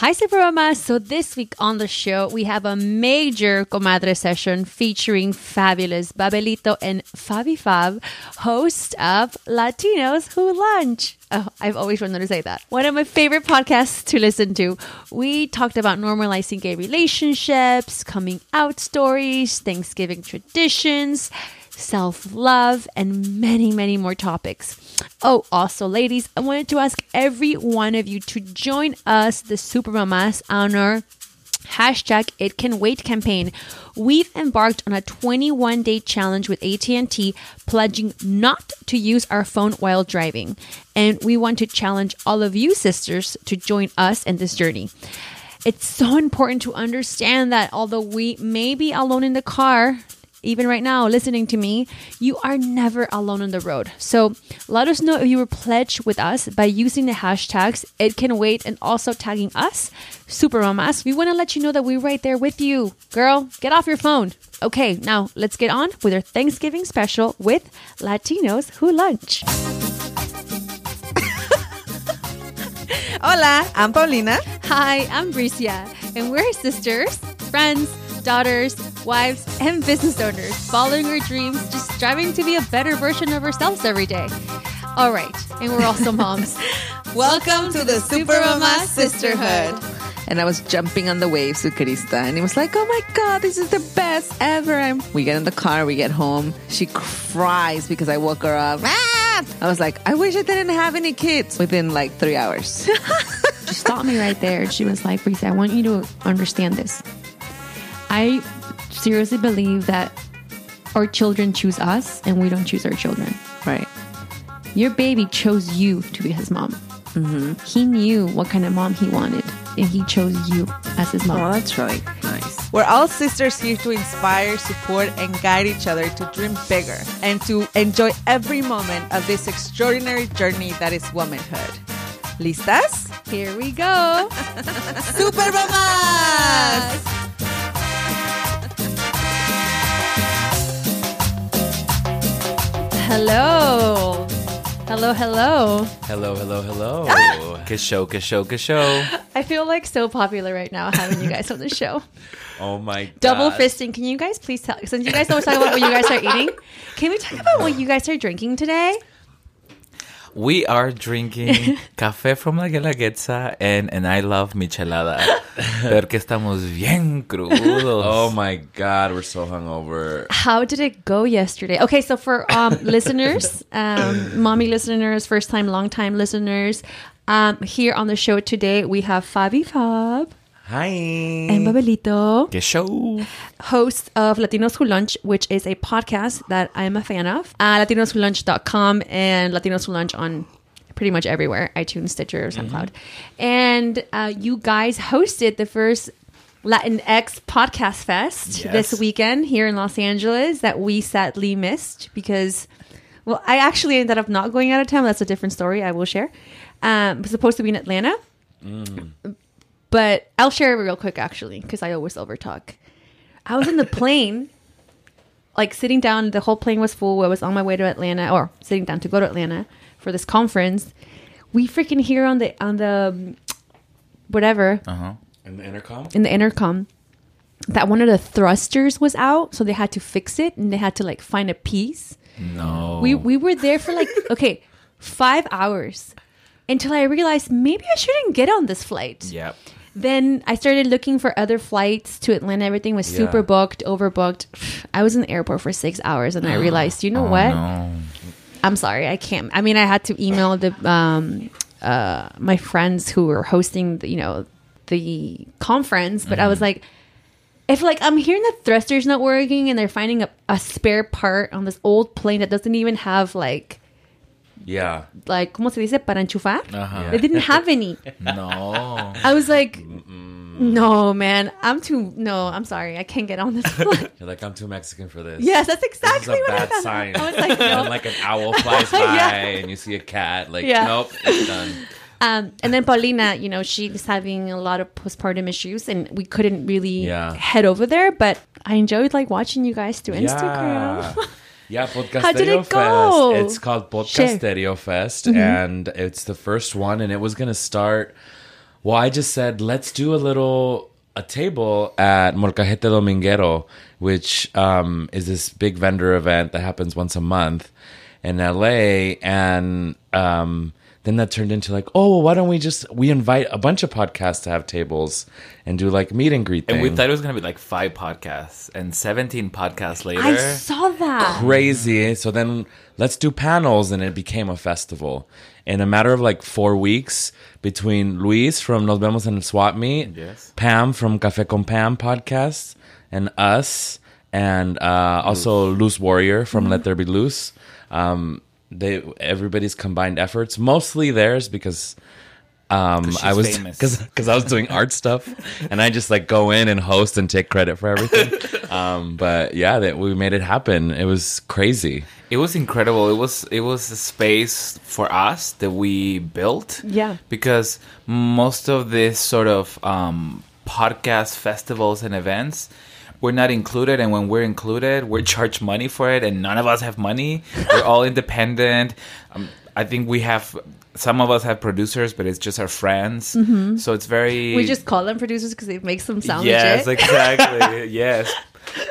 Hi, Supermama. So this week on the show, we have a major comadre session featuring fabulous Babelito and Fabi Fab, host of Latinos Who Lunch. Oh, I've always wanted to say that. One of my favorite podcasts to listen to. We talked about normalizing gay relationships, coming out stories, Thanksgiving traditions, self love, and many, many more topics. Oh, also, ladies, I wanted to ask every one of you to join us, the Supermamas, on our hashtag It Can Wait campaign. We've embarked on a 21 day challenge with AT&T, pledging not to use our phone while driving, and we want to challenge all of you sisters to join us in this journey. It's so important to understand that although we may be alone in the car, even right now listening to me, you are never alone on the road. So let us know if you were pledged with us by using the hashtags it can wait and also tagging us, Supermamas. We want to let you know that we're right there with you. Girl, get off your phone. Okay, now let's get on with our Thanksgiving special with Latinos Who Lunch. Hola, I'm Paulina. Hi, I'm Bricia, and we're sisters, friends, daughters, wives, and business owners, following our dreams, just striving to be a better version of ourselves every day. All right, and we're also moms. Welcome to the Supermama Sisterhood. And I was jumping on the waves with Carista, and it was like, oh my God, this is the best ever. And we get in the car, we get home. She cries because I woke her up. Ah! I was like, I wish I didn't have any kids within like three hours. she stopped me right there. And she was like, Bricia, I want you to understand this. I seriously believe that our children choose us and we don't choose our children. right. Your baby chose you to be his mom. Mm-hmm. He knew what kind of mom he wanted, and he chose you as his mom. Oh, that's really nice. We're all sisters here to inspire, support, and guide each other to dream bigger and to enjoy every moment of this extraordinary journey that is womanhood. ¿Listas? Here we go. ¡Supermamas! Hello. Hello, hello. Hello, hello, hello. Ah! Que show, que show, que show. I feel like so popular right now having you guys on the show. Oh my god. Double fisting. Can you guys please tell? Since you guys don't talk about what you guys are eating, can we talk about what you guys are drinking today? We are drinking café from La Guelaguetza and, and I love michelada. Porque estamos bien crudos. Oh my god, we're so hungover. How did it go yesterday? Okay, so for um, listeners, um, mommy listeners, first time, long time listeners, um, here on the show today we have Fabi Fab Hi. and Babelito. Que show. Host of Latinos Who Lunch, which is a podcast that I'm a fan of. Uh, LatinosWhoLunch.com and Latinos Who Lunch on pretty much everywhere iTunes, Stitcher, SoundCloud. And uh, you guys hosted the first Latinx Podcast Fest Yes. this weekend here in Los Angeles that we sadly missed because, well, I actually ended up not going out of town. That's a different story I will share. Um, supposed to be in Atlanta. But I'll share it real quick actually, because I always overtalk. I was in the plane, like sitting down. The whole plane was full. I was on my way to Atlanta, or sitting down to go to Atlanta for this conference. We freaking hear on the on the um, whatever Uh-huh. In the intercom? in the intercom that one of the thrusters was out, so they had to fix it and they had to like find a piece. No. We we were there for like okay, five hours until I realized maybe I shouldn't get on this flight. Yep. Then I started looking for other flights to Atlanta. Everything was super booked, overbooked. I was in the airport for six hours, and I realized, you know Oh, what? no. I'm sorry, I can't. I mean, I had to email the um, uh, my friends who were hosting, the, you know, the conference, but I was like, if like I'm hearing the thruster's not working and they're finding a, a spare part on this old plane that doesn't even have like Yeah. like como se dice para enchufar. Uh-huh. They didn't have any. No. I was like, no, man, I'm too. No, I'm sorry, I can't get on this flight. You're like, I'm too Mexican for this. yes, that's This is exactly a what I bad thought. sign. I was like, no. then like an owl flies by Yeah. and you see a cat. Like, Yeah. nope, it's done. Um, and then Paulina, you know, she's having a lot of postpartum issues, and we couldn't really Yeah. head over there. But I enjoyed like watching you guys through Instagram. Yeah. Podcasterio How did it go? Fest. It's called. Podcasterio Fest, and it's the first one, and it was gonna start Well, I just said let's do a little a table at Molcajete Dominguero, which um, is this big vendor event that happens once a month in LA, and um, then that turned into like, oh, well, why don't we just we invite a bunch of podcasts to have tables and do like meet and greet And we thought it was gonna be like five podcasts, and seventeen podcasts later. I saw that. crazy. So then let's do panels, and it became a festival. In a matter of like four weeks, between Luis from Nos Vemos and Swap Meet, Yes. Pam from Café con Pam podcast, and us, and uh, also Loose Warrior from Let There Be Loose. Um, they everybody's combined efforts, mostly theirs because um, 'Cause I was because because I was doing art stuff, and I just like go in and host and take credit for everything. um, but yeah, that we made it happen. It was crazy. It was incredible. It was it was a space for us that we built. Yeah. Because most of this sort of um, podcast festivals and events we're not included and when we're included we're charged money for it and none of us have money we're all independent um, i think we have some of us have producers but it's just our friends so it's very Mm-hmm. We just call them producers because it makes them sound yes, legit. exactly. yes.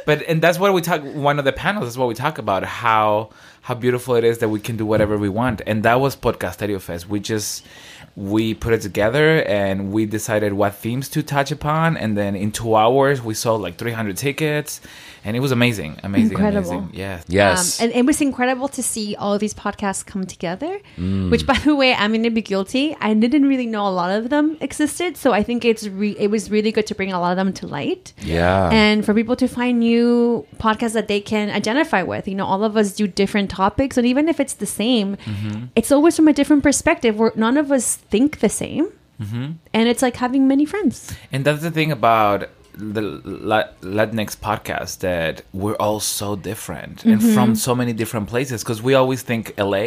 But and that's what we talk one of the panels is what we talk about how how beautiful it is that we can do whatever we want. And that was Podcasterio Fest. We just we put it together and we decided what themes to touch upon. And then in 2 hours we sold like 300 tickets and it was amazing. Amazing, Incredible. amazing. Yeah. Yes, Um, and it was incredible to see all of these podcasts come together. Mm. Which, by the way, I'm going to be guilty. I didn't really know a lot of them existed, so I think it's re- it was really good to bring a lot of them to light. yeah. and for people to find new podcasts that they can identify with. You know, all of us do different topics, and even if it's the same, it's always from a different perspective where none of us think the same. And it's like having many friends. And that's the thing about the La- Latinx podcast that we're all so different and Mm-hmm. from so many different places because we always think LA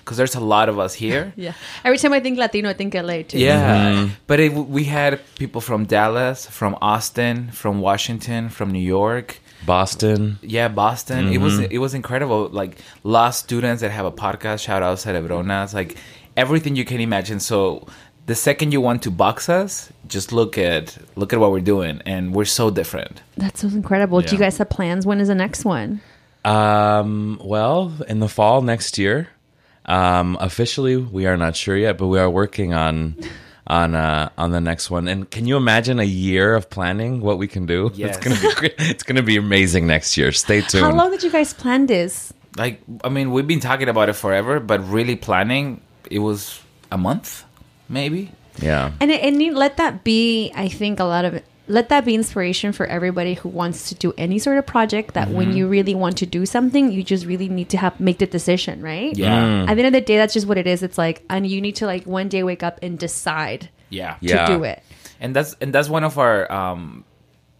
because there's a lot of us here. Yeah. Every time I think Latino, I think LA too. Yeah, but it, we had people from Dallas, from Austin, from Washington, from New York. Boston. Yeah, Boston. It was Mm-hmm. it was incredible. Like law students that have a podcast. Shout out Cerebronas. Like everything you can imagine. So the second you want to box us, just look at look at what we're doing, and we're so different. That's so incredible. Do you guys have plans? When is the next one? Um, well, in the fall next year. Um, officially, we are not sure yet, but we are working on on uh, on the next one. And can you imagine a year of planning what we can do? Yes. It's gonna be great. it's gonna be amazing next year. Stay tuned. How long did you guys plan this? Like I mean, we've been talking about it forever, but really planning it was a month, maybe. Yeah. And and you let that be, I think, a lot of it. Let that be inspiration for everybody who wants to do any sort of project. That when you really want to do something, you just really need to have make the decision, right? Yeah. At the end of the day, that's just what it is. It's like, and you need to like one day wake up and decide Yeah. Yeah. to do it. And that's and that's one of our um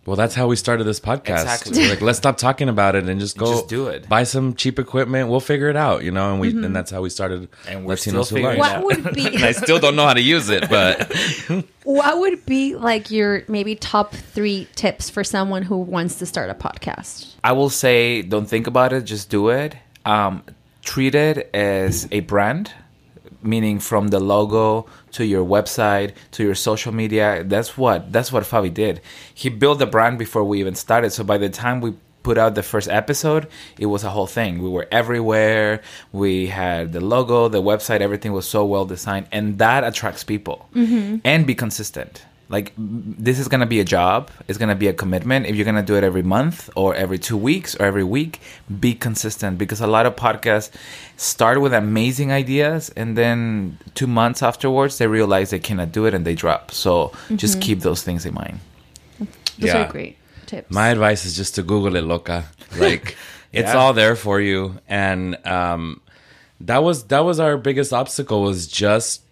Well, that's how we started this podcast. Exactly. We're like, let's stop talking about it and just go Just do it. Buy some cheap equipment. We'll figure it out, you know. And we and that's how we started. And we're Latinos still figuring Learn. What out. would be and I still don't know how to use it, but what would be like your maybe top three tips for someone who wants to start a podcast? I will say don't think about it, just do it. Um, treat it as a brand, meaning from the logo to your website to your social media. That's what that's what Fabi did. He built the brand before we even started. So by the time we put out the first episode, it was a whole thing. We were everywhere. We had the logo, the website, everything was so well designed, and that attracts people. Mm-hmm. And be consistent. Like this is gonna be a job. It's gonna be a commitment. If you're gonna do it every month or every two weeks or every week, be consistent because a lot of podcasts start with amazing ideas and then two months afterwards they realize they cannot do it and they drop. So just keep those things in mind. Those Yeah. are great tips. my advice is just to Google it, loca. Like it's Yeah. all there for you. And um, that was that was our biggest obstacle was just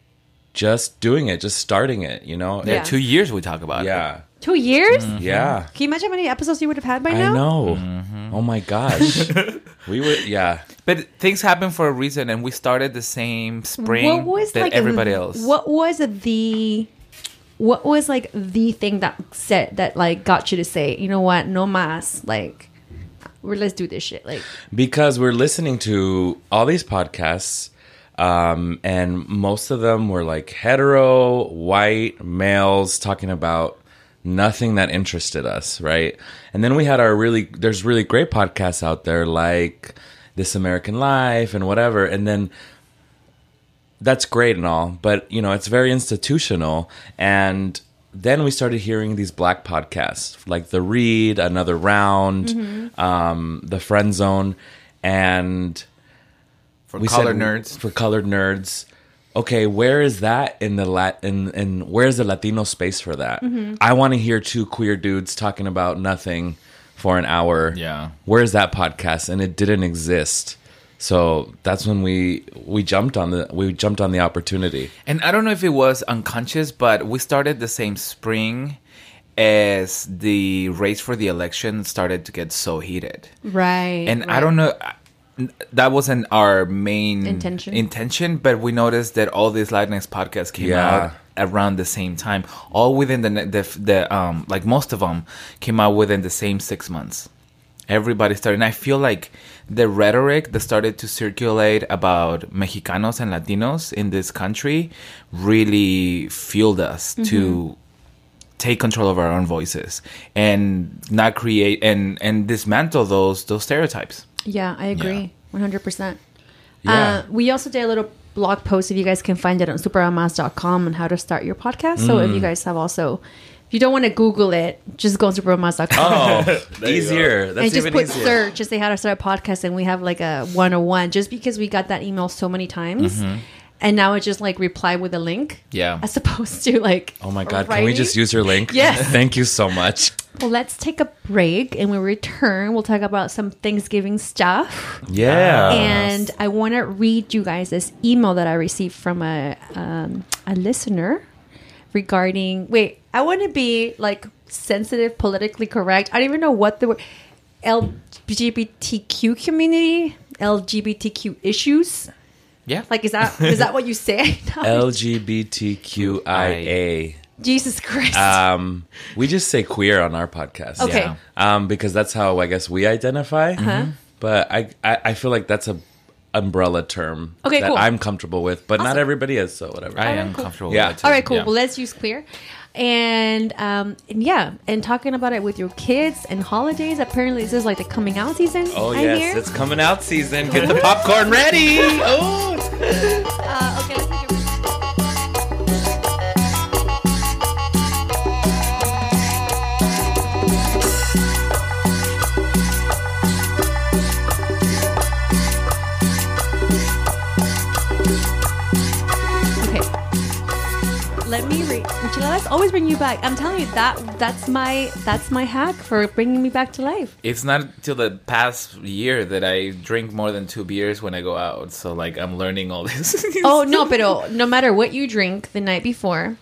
just doing it, just starting it. You know. Yeah. Yeah, two years we talk about. it. Yeah. Two years? Yeah. Can you imagine how many episodes you would have had by I now? know. Mm-hmm. Oh my gosh. we would. Yeah. But things happen for a reason, and we started the same spring What was that like everybody th- else. What was the what was like the thing that said that like got you to say, you know what, no mas, like we're let's do this shit. Like because we're listening to all these podcasts Um, and most of them were like hetero, white males talking about nothing that interested us, right? And then we had our really, there's really great podcasts out there like This American Life and whatever. And then that's great and all, but you know, it's very institutional. And then we started hearing these black podcasts like The Read, Another Round, um, The Friend Zone, and For we colored said- nerds. for colored nerds. Okay, where is that in the lat in in where's the Latino space for that? Mm-hmm. I want to hear two queer dudes talking about nothing for an hour. Yeah. where's that podcast? And it didn't exist. So that's when we we jumped on the we jumped on the opportunity. And I don't know if it was unconscious, but we started the same spring as the race for the election started to get so heated. Right. And I don't know that wasn't our main Intention. intention, but we noticed that all these Latinx podcasts came Yeah. out around the same time, all within the the, the um like most of them came out within the same six months. Everybody started, and I feel like the rhetoric that started to circulate about Mexicanos and Latinos in this country really fueled us to take control of our own voices and not create and and dismantle those those stereotypes. Yeah, I agree. One hundred percent. Yeah. Uh, we also did a little blog post. If you guys can find it on supermamas.com on how to start your podcast. So if you Mm. guys have also, if you don't want to Google it, just go on supermamas.com. Oh, easier. That's and just even put easier. search and say how to start a podcast, and we have like a 101 just because we got that email so many times. And now it's just like reply with a link. Yeah. As opposed to like. Oh my god! Can we just use your link? Yes. Thank you so much. Well, let's take a break, and when we return, we'll talk about some Thanksgiving stuff. Yeah. and I want to read you guys this email that I received from a um, a listener regarding. Wait, I want to be like sensitive, politically correct. I don't even know what the word LGBTQ community, LGBTQ issues. Yeah. Like, is that is that what you say? LGBTQIA. Jesus Christ. Um, we just say queer on our podcast. okay. yeah. Um, because that's how I guess we identify. Uh-huh. But I, I, I feel like that's a umbrella term Okay, that cool. I'm comfortable with, but not everybody is. So whatever. I Alright, am cool. comfortable Yeah. with it. too. All right, cool. Yeah. Well, let's use queer. And um and yeah, and talking about it with your kids and holidays. Apparently, this is like the coming out season. oh I yes, hear. it's coming out season. Get the popcorn ready. Oh. Uh, okay, let's take a break. Okay. Let me read. Micheladas always bring you back. I'm telling you that that's my that's my hack for bringing me back to life. It's not till the past year that I drink more than two beers when I go out. So like I'm learning all this. Oh no, but no matter what you drink the night before,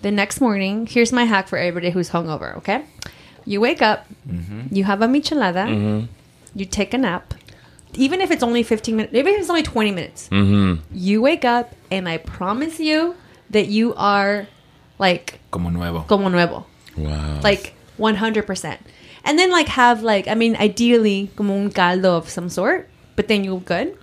the next morning, here's my hack for everybody who's hungover. Okay, you wake up, mm-hmm. you have a michelada, mm-hmm. you take a nap, even if it's only 15 minutes, maybe if it's only 20 minutes. Mm-hmm. You wake up, and I promise you that you are like Como nuevo. como nuevo, Wow. like 100 percent. And then like have like I mean ideally como un caldo of some sort, but then you're good.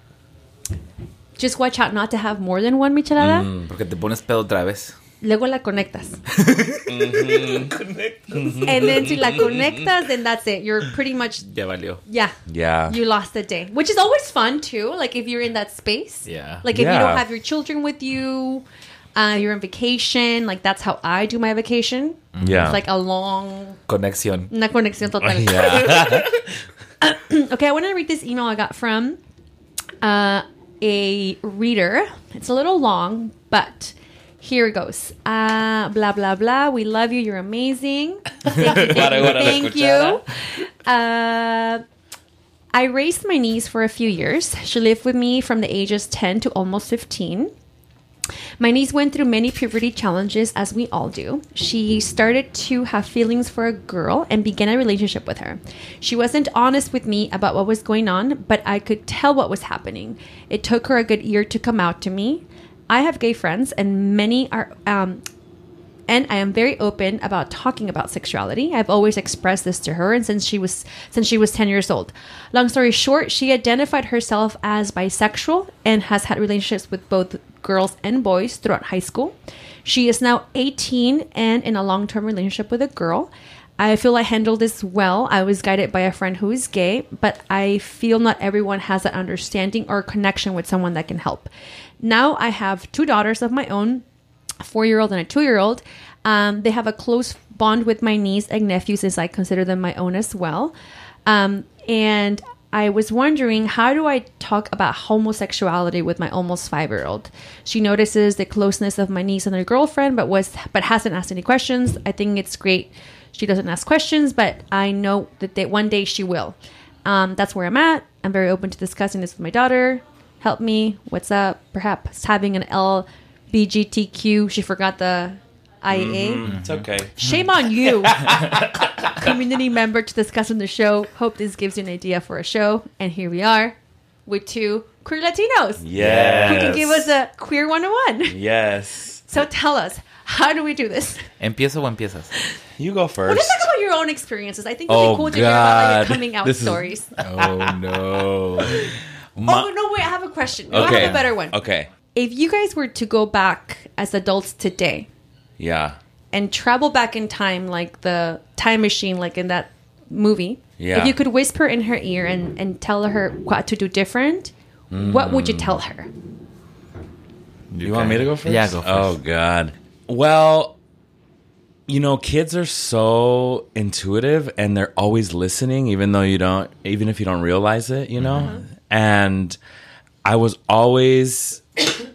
Just watch out not to have more than one michelada. Mm, porque te pones pedo otra vez. luego la conectas. Mm-hmm. And then si la conectas, then that's it. You're pretty much, Ya valió. yeah, yeah. you lost the day. Which is always fun too. Like if you're in that space. Yeah. Like if you don't have your children with you, uh, you're on vacation. Like that's how I do my vacation. yeah. It's like a long, Conexión. una conexión total. yeah. Okay, I want to read this email I got from uh, a reader. It's a little long, but here it goes. Uh, blah blah blah. We love you. You're amazing. Thank you. Guarda, guarda, Thank cuchara. you. Uh, I raised my niece for a few years. She lived with me from the ages 10 to almost 15. My niece went through many puberty challenges, as we all do. She started to have feelings for a girl and began a relationship with her. She wasn't honest with me about what was going on, but I could tell what was happening. It took her a good year to come out to me. I have gay friends, and many are. Um, and I am very open about talking about sexuality. I've always expressed this to her and since she was since she was 10 years old. Long story short, she identified herself as bisexual and has had relationships with both girls and boys throughout high school. She is now 18 and in a long-term relationship with a girl. I feel I handled this well. I was guided by a friend who is gay, but I feel not everyone has that understanding or connection with someone that can help. Now I have two daughters of my own, a four year old and a two year old. Um, they have a close bond with my niece and nephews as I consider them my own as well. Um, and I was wondering how do I talk about homosexuality with my almost five year old? She notices the closeness of my niece and her girlfriend, but was but hasn't asked any questions. I think it's great. She doesn't ask questions, but I know that they, one day she will. Um, that's where I'm at. I'm very open to discussing this with my daughter. Help me. What's up? Perhaps having an LBGTQ. She forgot the IA. Mm-hmm. It's mm-hmm. okay. Shame on you, community member, to discuss on the show. Hope this gives you an idea for a show. And here we are with two queer Latinos Yes. who can give us a queer 101. Yes. So tell us, how do we do this? ¿Empiezo o empiezas? You go first. Well, first. let's talk about your own experiences. I think it would Oh, be cool to hear about like, your coming out This is- stories. Oh, no. oh, no, wait, I have a question. No, I Okay. have a better one. Okay. If you guys were to go back as adults today Yeah. and travel back in time, like the time machine, like in that movie, Yeah. if you could whisper in her ear and, and tell her what to do different, what would you mm. tell her? You want me to go first? Yeah, go oh, first. Oh God. Well, you know, kids are so intuitive and they're always listening, even though you don't, even if you don't realize it, you know. Uh-huh. And I was always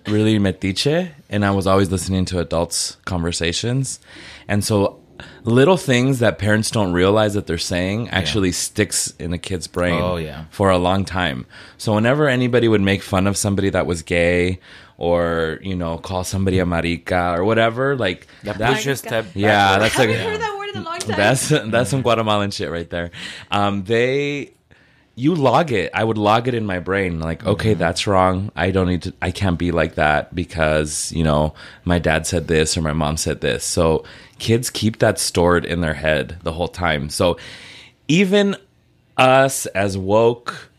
really metiche, and I was always listening to adults' conversations, and so little things that parents don't realize that they're saying actually sticks in a kid's brain Oh, yeah. for a long time. So whenever anybody would make fun of somebody that was gay or, you know, call somebody a marica or whatever, like That that- push your yeah, that's I like haven't heard that word in a long time. that's that's some Guatemalan shit right there. Um, they you log it. I would log it in my brain. Like, okay, that's wrong. I don't need to. I can't be like that because you know my dad said this or my mom said this. So kids keep that stored in their head the whole time. So even us as woke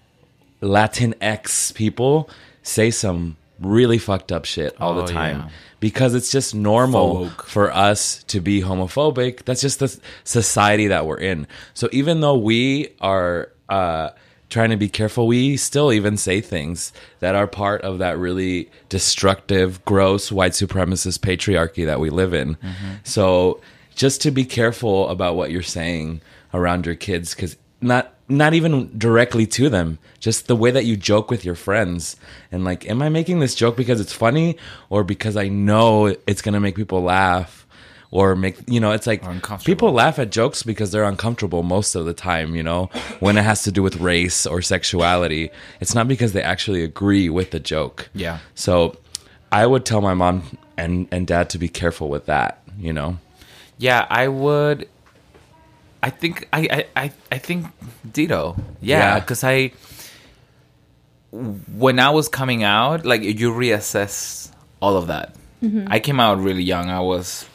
Latinx people say some really fucked up shit all Oh, the time yeah. because it's just normal Folk. for us to be homophobic. That's just the society that we're in. So even though we are uh, trying to be careful, we still even say things that are part of that really destructive, gross white supremacist patriarchy that we live in. Mm-hmm. So just to be careful about what you're saying around your kids, because not not even directly to them just the way that you joke with your friends and like am i making this joke because it's funny or because i know it's going to make people laugh or make you know it's like people laugh at jokes because they're uncomfortable most of the time you know when it has to do with race or sexuality it's not because they actually agree with the joke Yeah. so i would tell my mom and and dad to be careful with that you know Yeah, I would. I think I I I, I think Dito. Yeah, Yeah. because I when I was coming out, like you reassess all of that. Mm-hmm. I came out really young. I was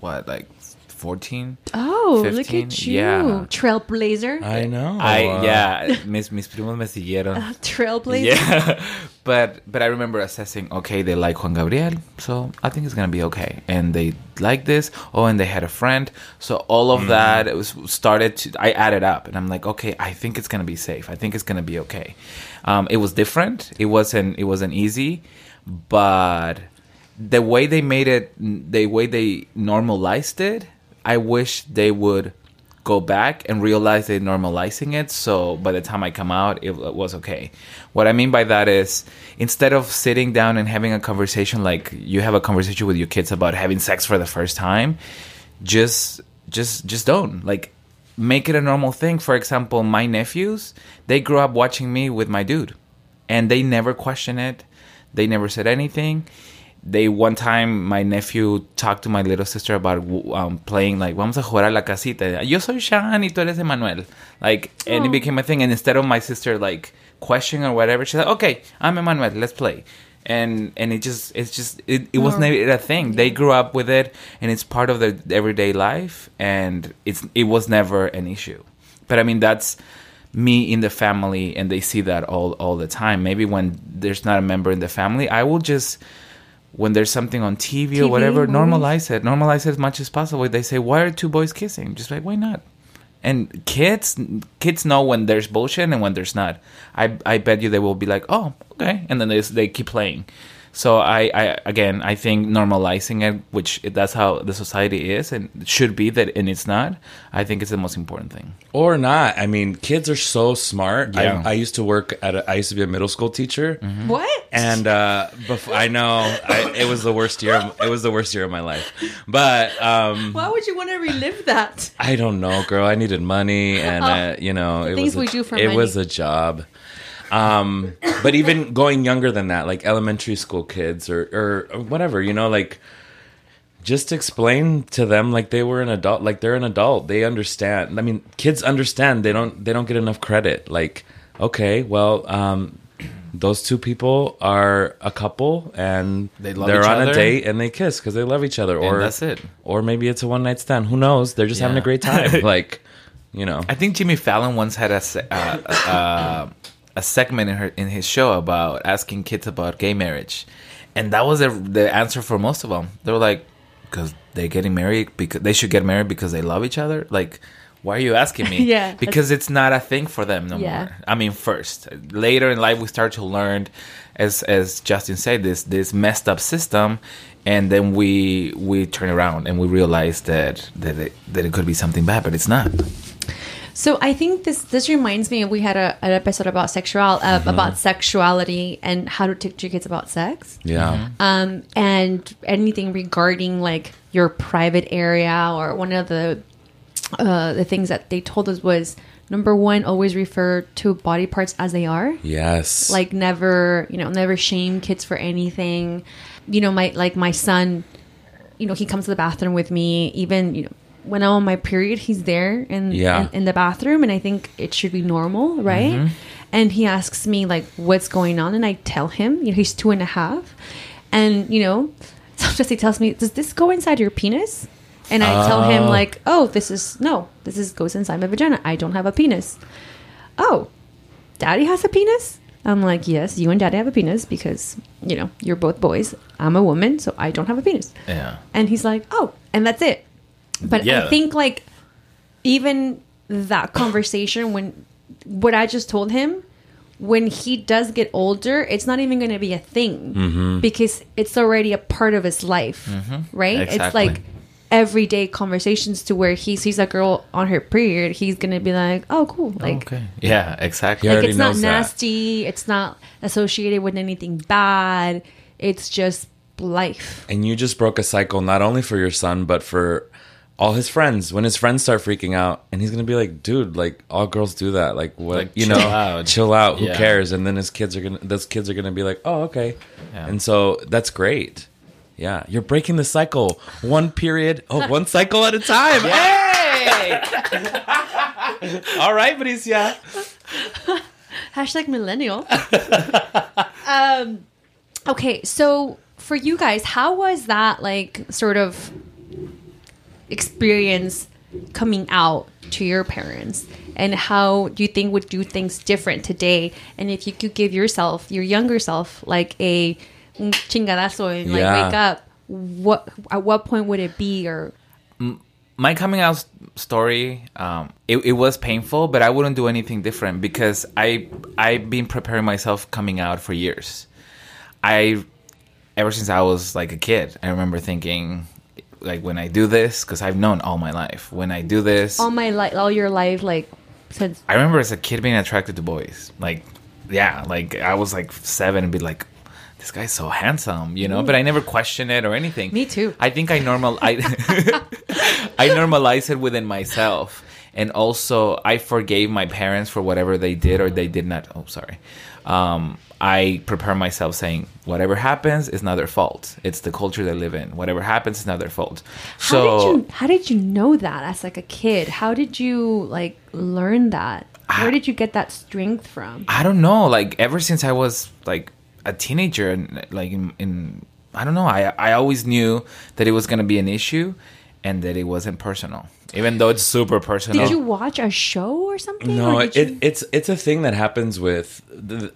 what like fourteen. Oh, look at you. yeah. Trailblazer. i know I Uh, yeah, mis mis primos me siguieron. Trailblazer. Yeah, but but I remember assessing. Okay, they like Juan Gabriel, so I think it's gonna be okay. And they like this. Oh, and they had a friend. So all of that it was started. To, I added up, and I'm like, okay, I think it's gonna be safe. I think it's gonna be okay. Um, it was different. It wasn't. It wasn't easy, but the way they made it, the way they normalized it, I wish they would go back and realize they're normalizing it. So by the time I come out, it was okay. What I mean by that is instead of sitting down and having a conversation like you have a conversation with your kids about having sex for the first time, just just just don't like make it a normal thing. For example, my nephews, they grew up watching me with my dude and they never question it. They never said anything. They one time my nephew talked to my little sister about um, playing like vamos a jugar a la casita. Yo soy Sean y tú eres Emmanuel. Like and it Oh. became a thing. And instead of my sister like questioning or whatever, she's like, okay, I'm Emmanuel. Let's play. and and it just it's just it, it was never a thing they grew up with it and it's part of their everyday life and it's it was never an issue but i mean that's me in the family and they see that all all the time maybe when there's not a member in the family i will just when there's something on TV, or whatever, movies. normalize it. Normalize it as much as possible. They say, "Why are two boys kissing?" Just like, why not? And kids, kids know when there's bullshit and when there's not. I, I bet you they will be like, "Oh, okay," and then they they keep playing. So I, I again, I think normalizing it, which that's how the society is and should be that, and it's not. I think it's the most important thing. or not. I mean, kids are so smart. Yeah. I, I used to work at. A, I used to be a middle school teacher, What? and uh, before, I know I, it was the worst year. Of, it was the worst year of my life. But um, Why would you want to relive that? I don't know, girl. I needed money, and uh, you know, it things was a, we do for it money. was a job. Um, but even going younger than that, like elementary school kids or, or whatever, you know, like just explain to them like they were an adult, like they're an adult. They understand. I mean, kids understand. They don't. They don't get enough credit. Like, okay, well, um, those two people are a couple and They love they're each on a date and they kiss because they love each other. Or that's it. Or maybe it's a one night stand. Who knows? They're just having a great time. like, you know. I think Jimmy Fallon once had a uh, uh, a segment in her in his show about asking kids about gay marriage, and that was the, the answer for most of them. They were like, "Because they're getting married because they should get married because they love each other." Like, why are you asking me? Yeah. because it's not a thing for them no Yeah. more. I mean, first, later in life, we start to learn, as as Justin said, this this messed up system. And then we we turn around and we realize that that it, that it could be something bad, but it's not. So I think this this reminds me we had a, an episode about sexual uh, about sexuality and how to teach your kids about sex. Yeah. um, and anything regarding like your private area or one of the uh, the things that they told us was number one always refer to body parts as they are Yes. like never you know never shame kids for anything you know my like my son you know he comes to the bathroom with me even you know when i'm on my period he's there in Yeah. in, in the bathroom and i think it should be normal right Mm-hmm. and he asks me like what's going on and i tell him you know he's two and a half and you know sometimes he tells me does this go inside your penis and i tell him Oh. like oh this is no this is goes inside my vagina i don't have a penis oh daddy has a penis? I'm like, yes, you and daddy have a penis because, you know, you're both boys. I'm a woman, so I don't have a penis. Yeah. And he's like, oh, and that's it. But Yeah. I think, like, even that conversation, when what I just told him, when he does get older, it's not even going to be a thing mm-hmm. because it's already a part of his life, mm-hmm. right? It's like everyday conversations to where he sees a girl on her period, he's going to be like, oh, cool. Oh, like, okay. Yeah, exactly. Like it's not knows that. nasty it's not associated with anything bad it's just life and you just broke a cycle not only for your son but for all his friends when his friends start freaking out and he's gonna be like dude like all girls do that like what Like, you chill know out. chill out who Yeah. cares? And then his kids are gonna those kids are gonna be like oh okay. Yeah. and so that's great. Yeah you're breaking the cycle one period oh one cycle at a time. Hey! All right but he's yeah hashtag millennial. Um okay so for you guys how was that like sort of experience coming out to your parents? And how do you think would do things different today? And if you could give yourself your younger self like a chingadazo and like Yeah. wake up what at what point would it be or? My coming out story um it, it was painful but i wouldn't do anything different because i i've been preparing myself coming out for years. I ever since i was like a kid i remember thinking like when i do this because i've known all my life when i do this all my life all your life like since I remember as a kid being attracted to boys. Like, yeah, like I was like seven and be like, this guy's so handsome, you know. But I never questioned it or anything. Me too. I think I normal I I normalized it within myself, and also I forgave my parents for whatever they did or they did not. Oh, sorry. Um, I prepare myself saying whatever happens is not their fault. It's the culture they live in. Whatever happens is not their fault. how so did you how did you know that as like a kid how did you like learn that where did you get that strength from I don't know. Like ever since I was like a teenager and like in, in I don't know. I I always knew that it was gonna be an issue, and that it wasn't personal, even though it's super personal. Did you watch a show or something? No, or it, you- it's it's a thing that happens with.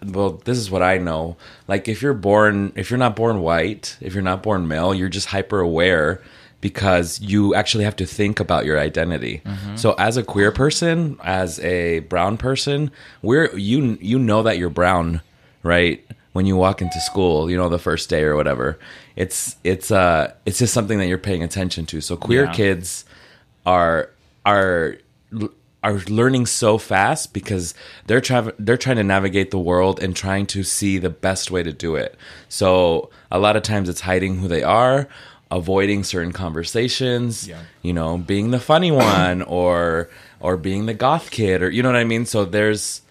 Well, this is what I know. Like if you're born, if you're not born white, if you're not born male, you're just hyper aware because you actually have to think about your identity. Mm-hmm. So as a queer person, as a brown person, we're you you know that you're brown, right? When you walk into school, you know the first day or whatever. It's it's uh it's just something that you're paying attention to. So queer Yeah. kids are are are learning so fast because they're trying they're trying to navigate the world and trying to see the best way to do it. So a lot of times it's hiding who they are, avoiding certain conversations, Yeah. you know, being the funny one or or being the goth kid or you know what I mean? So there's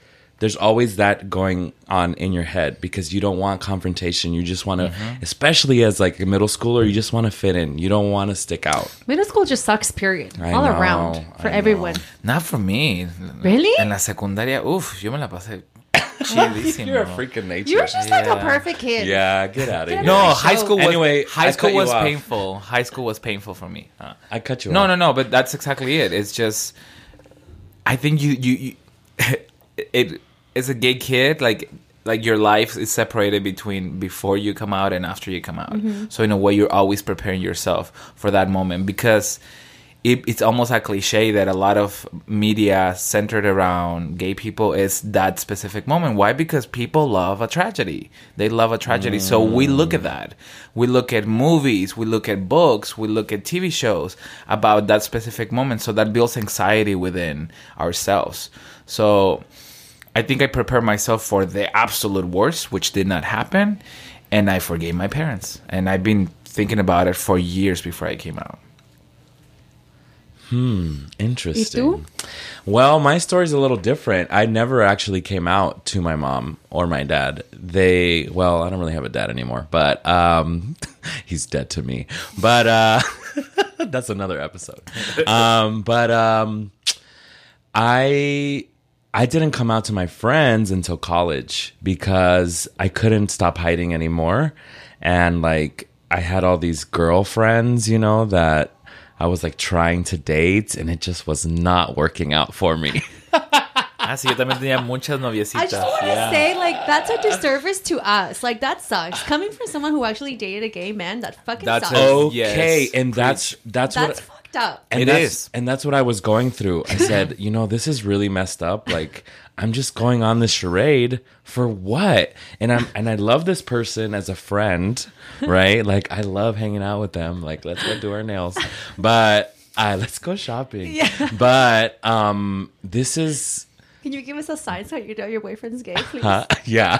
there's always that going on in your head because you don't want confrontation. You just want to, especially as like a middle schooler, you just want to fit in. You don't want to stick out. Middle school just sucks, period. I All know, around for I know. everyone. Not for me. Really? En la secundaria, uff, yo me la pasé chidísimo. You're a freaking nature. You're just like a perfect kid. Yeah, get out of Get here. No, high school was Anyway, high school was painful. High school was painful for me. Uh, I cut you no, off. no, no. No, but that's exactly it. It's just, I think you you, you it as a gay kid like like your life is separated between before you come out and after you come out. Mm-hmm. So in a way, you're always preparing yourself for that moment because. It, it's almost a cliche that a lot of media centered around gay people is that specific moment. Why? Because people love a tragedy. They love a tragedy. So we mm. look at that. We look at movies. We look at books. We look at TV shows about that specific moment. So that builds anxiety within ourselves. So I think I prepared myself for the absolute worst, which did not happen. And I forgave my parents. And I've been thinking about it for years before I came out. Hmm, interesting. Well, my story's a little different. I never actually came out to my mom or my dad. They, well, I don't really have a dad anymore, but um, he's dead to me. But uh, that's another episode. Um, but um, I I didn't come out to my friends until college because I couldn't stop hiding anymore. And like I had all these girlfriends, you know, that I was like trying to date and it just was not working out for me. Ah, sí, yo también tenía muchas noviecitas. I just want to yeah. say, like, that's a disservice to us. Like, that sucks. Coming from someone who actually dated a gay man, that fucking That's sucks. a- okay, Yes, and that's that's, that's what fucked up. and It that's, is. and that's what I was going through. I said, you know, this is really messed up. Like, I'm just going on this charade for what? And I'm and I love this person as a friend, right? Like, I love hanging out with them. Like, let's go do our nails, but uh, let's go shopping. Yeah. But um, this is Can you give us a sign so you know your boyfriend's gay, please? uh, yeah,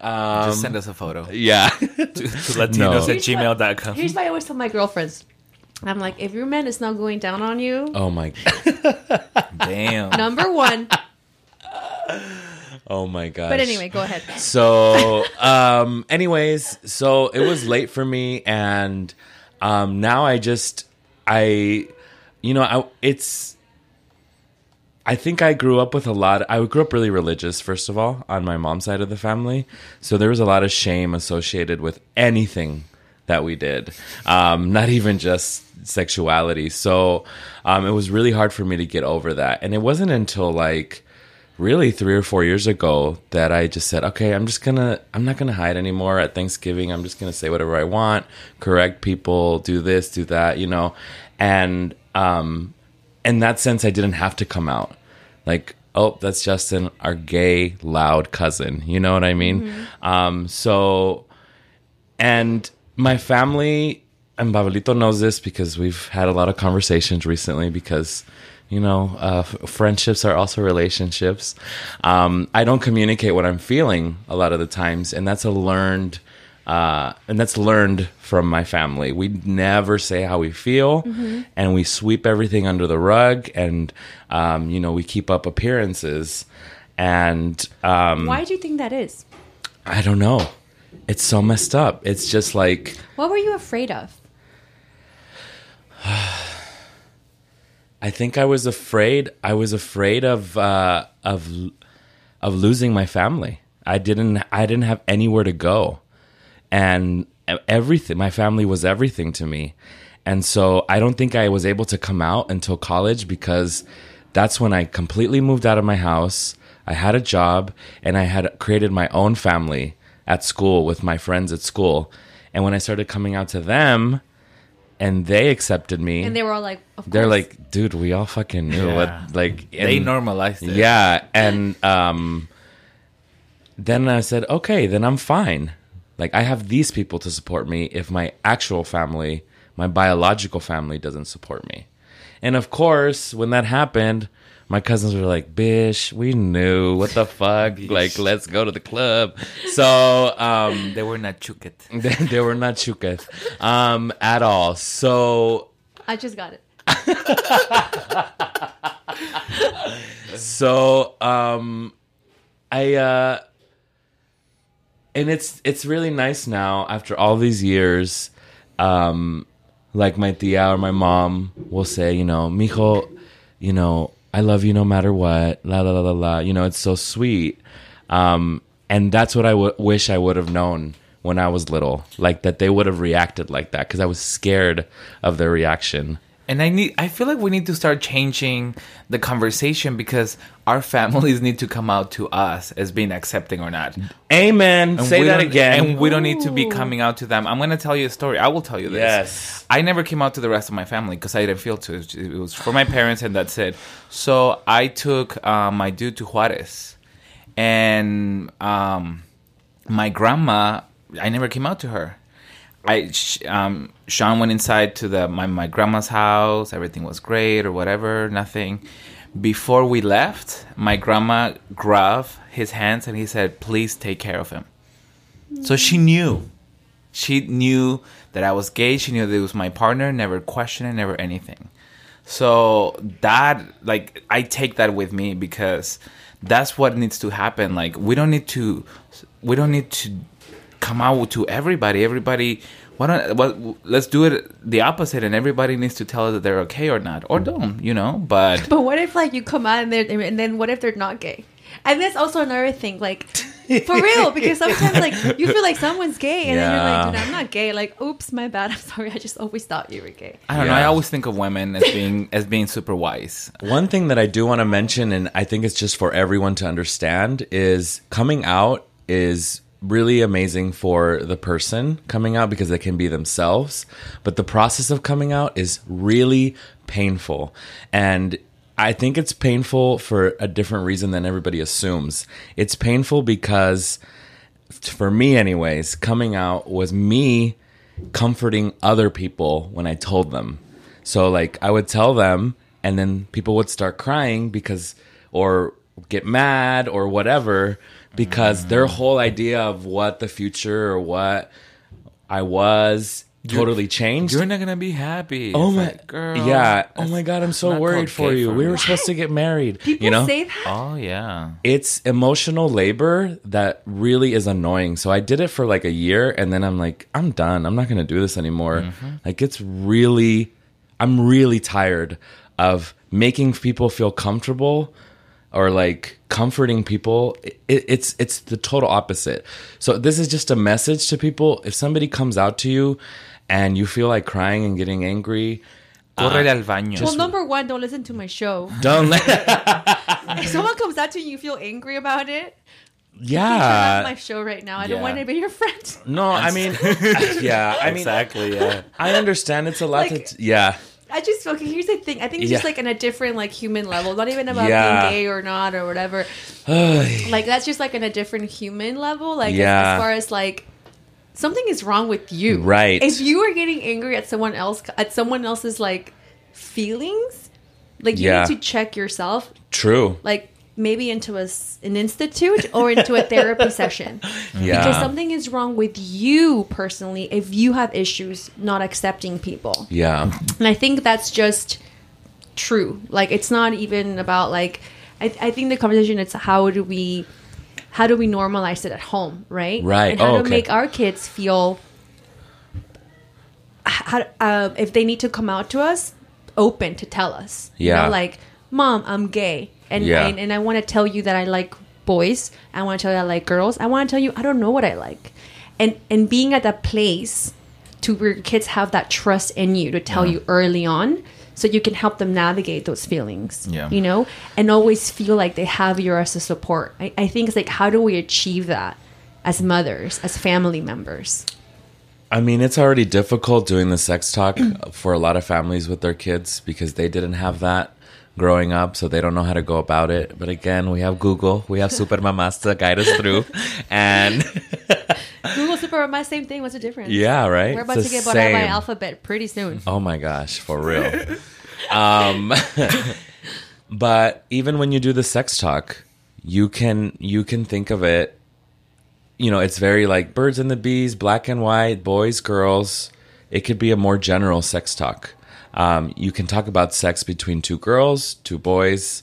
Just send us a photo. yeah. to, to Latinos at Here's what- gmail.com. Here's why I always tell my girlfriends. I'm like, if your man is not going down on you, oh my, Damn. number one. oh my gosh. But anyway, go ahead. So, um, anyways, so it was late for me, and um, now I just, I, you know, I, it's, I think I grew up with a lot. I grew up really religious, first of all, on my mom's side of the family. So there was a lot of shame associated with anything that we did, um, not even just sexuality. So um, it was really hard for me to get over that. And it wasn't until like really three or four years ago that I just said, okay, I'm just gonna, I'm not gonna hide anymore at Thanksgiving. I'm just gonna say whatever I want, correct people, do this, do that, you know. And um, in that sense, I didn't have to come out. Like, oh, that's Justin, our gay, loud cousin. You know what I mean? Um, so, and my family, and Babelito knows this because we've had a lot of conversations recently because, you know, uh, friendships are also relationships. Um, I don't communicate what I'm feeling a lot of the times, and that's a learned uh, and that's learned from my family. We never say how we feel, and we sweep everything under the rug, and um, you know we keep up appearances. And um, Why do you think that is? I don't know. It's so messed up. It's just like What were you afraid of? I think I was afraid. I was afraid of uh, of of losing my family. I didn't I didn't have anywhere to go. And everything my family was everything to me. And so I don't think I was able to come out until college because that's when I completely moved out of my house. I had a job and I had created my own family at school with my friends at school. And when I started coming out to them and they accepted me, And they were all like, of they're like, dude, we all fucking knew Yeah. what like they normalized it. yeah, and um, then I said, okay, then I'm fine. Like I have these people to support me if my actual family, my biological family, doesn't support me. And of course, when that happened, my cousins were like, "Bish, we knew. What the fuck? Like, let's go to the club." So, um, They were not chuket. they, they were not chuket um, at all. So I just got it. so um i uh and it's it's really nice now after all these years um like my tia or my mom will say you know mijo you know i love you no matter what la la la la la. You know it's so sweet. Um and that's what I w- wish i would have known when i was little like that they would have reacted like that because i was scared of their reaction And I need I feel like we need to start changing the conversation because our families need to come out to us as being accepting or not. amen And say that again And we don't need to be coming out to them. I'm going to tell you a story. I will tell you this. Yes. I never came out to the rest of my family because I didn't feel to. It was for my parents, and that's it. So I took uh, my dude to Juarez, and um, my grandma. I never came out to her. I um, Sean went inside to the my, my grandma's house. Everything was great or whatever. Nothing. Before we left, my grandma grabbed his hands and he said, "Please take care of him." So she knew. She knew that I was gay. She knew that it was my partner. Never questioned it. Never anything. So that like I take that with me because that's what needs to happen. Like we don't need to we don't need to come out to everybody. Everybody why don't what let's do it the opposite and everybody needs to tell us that they're okay or not or don't, you know? But But what if like you come out and they're and then what if they're not gay? And that's also another thing, like for real, because sometimes like you feel like someone's gay and then you're like, dude, I'm not gay. Like, oops, my bad. I'm sorry. I just always thought you were gay. I don't know. I always think of women as being as being super wise. One thing that I do want to mention, and I think it's just for everyone to understand, is coming out is really amazing for the person coming out because they can be themselves. But the process of coming out is really painful. And I think it's painful for a different reason than everybody assumes. It's painful because, for me, anyways, coming out was me comforting other people when I told them. So like I would tell them and then people would start crying because or get mad or whatever because their whole idea of what the future or what I was totally changed. You're not gonna be happy. Oh It's my like, girl. Yeah. Oh my god, I'm so worried for you. for we were supposed to get married. People you know? say that. Oh yeah. it's emotional labor that really is annoying. So I did it for like a year and then I'm like, I'm done. I'm not going to do this anymore. Mm-hmm. Like it's really I'm really tired of making people feel comfortable or like comforting people. It, it's it's the total opposite. So this is just a message to people. If somebody comes out to you and you feel like crying and getting angry, uh, Corre al baño. Well, number one, don't listen to my show. don't let If someone comes out to you, and you feel angry about it. you turn off Yeah. my show right now. I don't want to be your friend. No, I mean yeah, I mean exactly. Yeah. I understand it's a lot Like- to. T- yeah. I just okay. Here's the thing. I think it's Yeah. just like on a different like human level. Not even about Yeah. being gay or not or whatever. like that's just like on a different human level. Like as- as, far as like something is wrong with you. Right. If you are getting angry at someone else at someone else's like feelings, like you Yeah. need to check yourself. True. Like maybe into a s an institute or into a therapy session. Yeah. Because something is wrong with you personally if you have issues not accepting people. yeah. And I think that's just true. Like it's not even about like I, I think the conversation it's how do we how do we normalize it at home, right? Right. And how Oh, to okay. make our kids feel how uh, if they need to come out to us, open to tell us. You Yeah. know, like mom, I'm gay, and Yeah. and, and I want to tell you that I like boys. I want to tell you I like girls. I want to tell you I don't know what I like. And and being at that place to where kids have that trust in you to tell you early on so you can help them navigate those feelings. Yeah. You know? And always feel like they have you as a support. I, I think it's like how do we achieve that as mothers, as family members? I mean, it's already difficult doing the sex talk for a lot of families with their kids because they didn't have that growing up, so they don't know how to go about it. But again, we have Google, we have Super Mamas to guide us through, and Google Super my same thing. What's the difference? yeah, right. We're about It's to get bought out by. Alphabet pretty soon. Oh my gosh, for real. um, but even when you do the sex talk, you can you can think of it. You know, it's very like birds and the bees, black and white, boys, girls. It could be a more general sex talk. Um, you can talk about sex between two girls, two boys.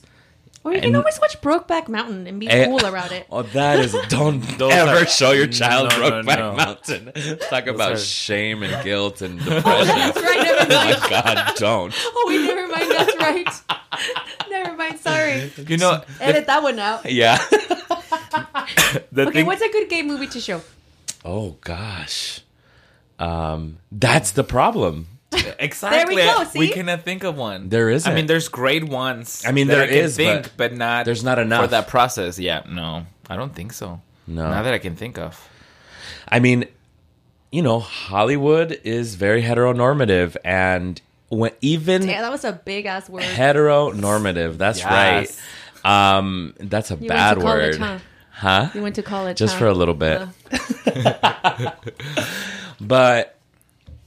Or you can And- always watch Brokeback Mountain and be Eh, cool about it. Oh, that is don't Those ever show your child No, no, Brokeback no. Mountain. Talk about are- shame and guilt and depression. That's right. Never oh mind. my God, don't. Oh, wait, never mind. That's right. never mind. Sorry. You know, Edit that one out. Yeah. the Okay, thing, what's a good gay movie to show? Oh gosh. Um, that's the problem. exactly. There we go, We see? cannot think of one. There isn't. I mean, there's great ones. I mean, that there I can is, think, but but, not. there's not enough. for that process. Yeah, no, I don't think so. No. not that I can think of. I mean, you know, Hollywood is very heteronormative and when even Yeah, that was a big ass word. heteronormative, that's Yes. right. Um, that's a You bad went to college, word. huh? Huh? You went to college. Just huh? for a little bit. but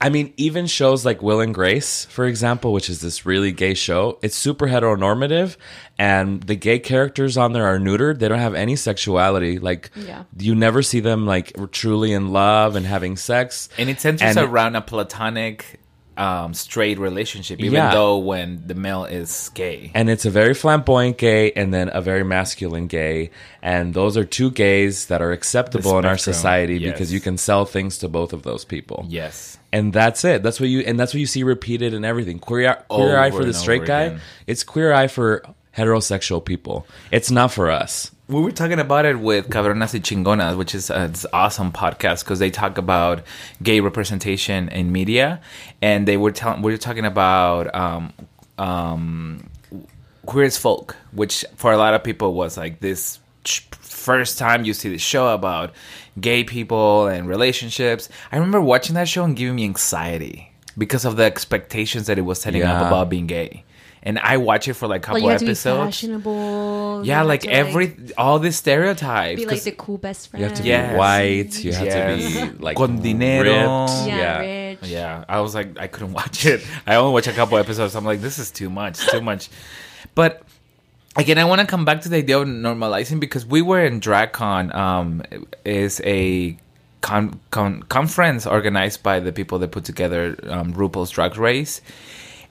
I mean, even shows like Will and Grace, for example, which is this really gay show, it's super heteronormative, and the gay characters on there are neutered. They don't have any sexuality. Like, Yeah. you never see them like truly in love and having sex. And it centers And- around a platonic, um, straight relationship, even Yeah. though when the male is gay. and it's a very flamboyant gay and then a very masculine gay and those are two gays that are acceptable in our society yes. because you can sell things to both of those people yes. And that's it. That's what you and that's what you see repeated in everything. Queer, queer eye for the straight guy again. it's queer eye for heterosexual people. It's not for us. We were talking about it with Cabronas y Chingonas, which is an awesome podcast because they talk about gay representation in media, and they were telling we were talking about um, um, queer as folk, which for a lot of people was like this first time you see the show about gay people and relationships. I remember watching that show and giving me anxiety because of the expectations that it was setting up about being gay. And I watch it for like a Like couple you have to be episodes. fashionable. you Yeah, have like to, every all these stereotypes. Be like 'cause- the cool best friend. you have to Yes. be white you have Yes. to be like Con dinero. ripped. Yeah, yeah rich. yeah, I was like, I couldn't watch it. I only watched a couple episodes. I'm like, this is too much, too much. But again, I want to come back to the idea of normalizing because we were in DragCon. Um, is a con- con- conference organized by the people that put together um, RuPaul's Drag Race,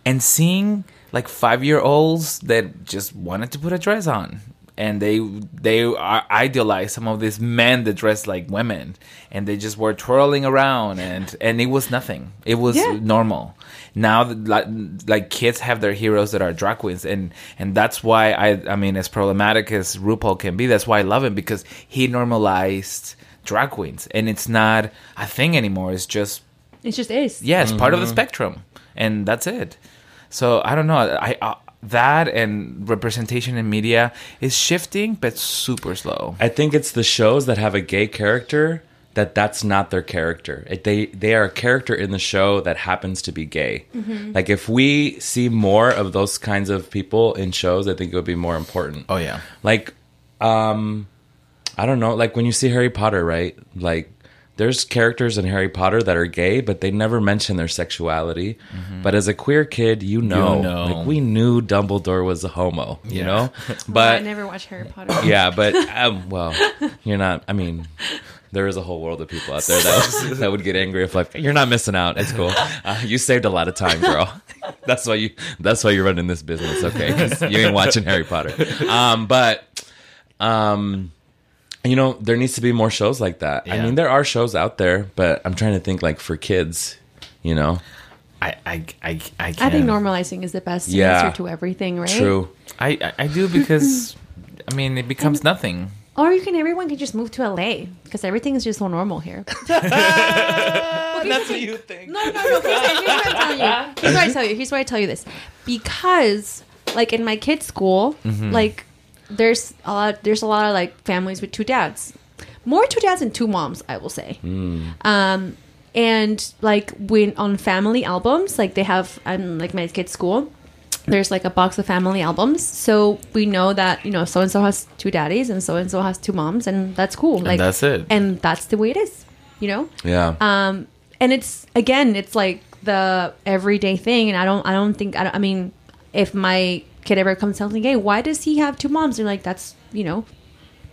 and seeing like five year olds that just wanted to put a dress on. And they they are idealize some of these men that dress like women, and they just were twirling around, and and it was nothing. It was Yeah. normal. Now, that, like, like kids have their heroes that are drag queens, and and that's why I I mean, as problematic as RuPaul can be, that's why I love him because he normalized drag queens, and it's not a thing anymore. It's just It just is. yeah, it's part of Mm-hmm. the spectrum, and that's it. So I don't know. I uh, that and representation in media is shifting, but super slow. I think it's the shows that have a gay character that that's not their character. It, they they are a character in the show that happens to be gay. Like if we see more of those kinds of people in shows, I think it would be more important. Oh yeah, Like um I don't know, like when you see Harry Potter, right? Like there's characters in Harry Potter that are gay, but they never mention their sexuality. But as a queer kid, you know, know. like we knew Dumbledore was a homo, you Yeah. know. Well, But I never watched Harry Potter. yeah, but um, well, you're not. I mean, there is a whole world of people out there that that would get angry if like you're not missing out. It's cool. Uh, you saved a lot of time, girl. That's why you. That's why you're running this business, Okay, you ain't watching Harry Potter. Um, but um, you know, there needs to be more shows like that. I mean, there are shows out there, but I'm trying to think like for kids. You know, I I I I, I think normalizing is the best Yeah. answer to everything, right? true. I I- I do because I mean it becomes nothing. Or you can everyone can just move to LA because everything is just so normal here. That's what you think. No, no, no. Here's, here's what I'm telling you. Here's what I tell you. Here's why I tell you this. Because, like in my kids' school, mm-hmm. like there's a lot. There's a lot of like families with two dads. More two dads and two moms, I will say. Mm. Um, and like when on family albums, like they have on like my kids' school, there's like a box of family albums. So we know that you know so and so has two daddies and so and so has two moms, and that's cool. Like that's it. And that's the way it is. You know Yeah. um and it's again it's like the everyday thing and i don't i don't think i, don't, I mean if my kid ever comes telling me hey why does he have two moms they're like that's you know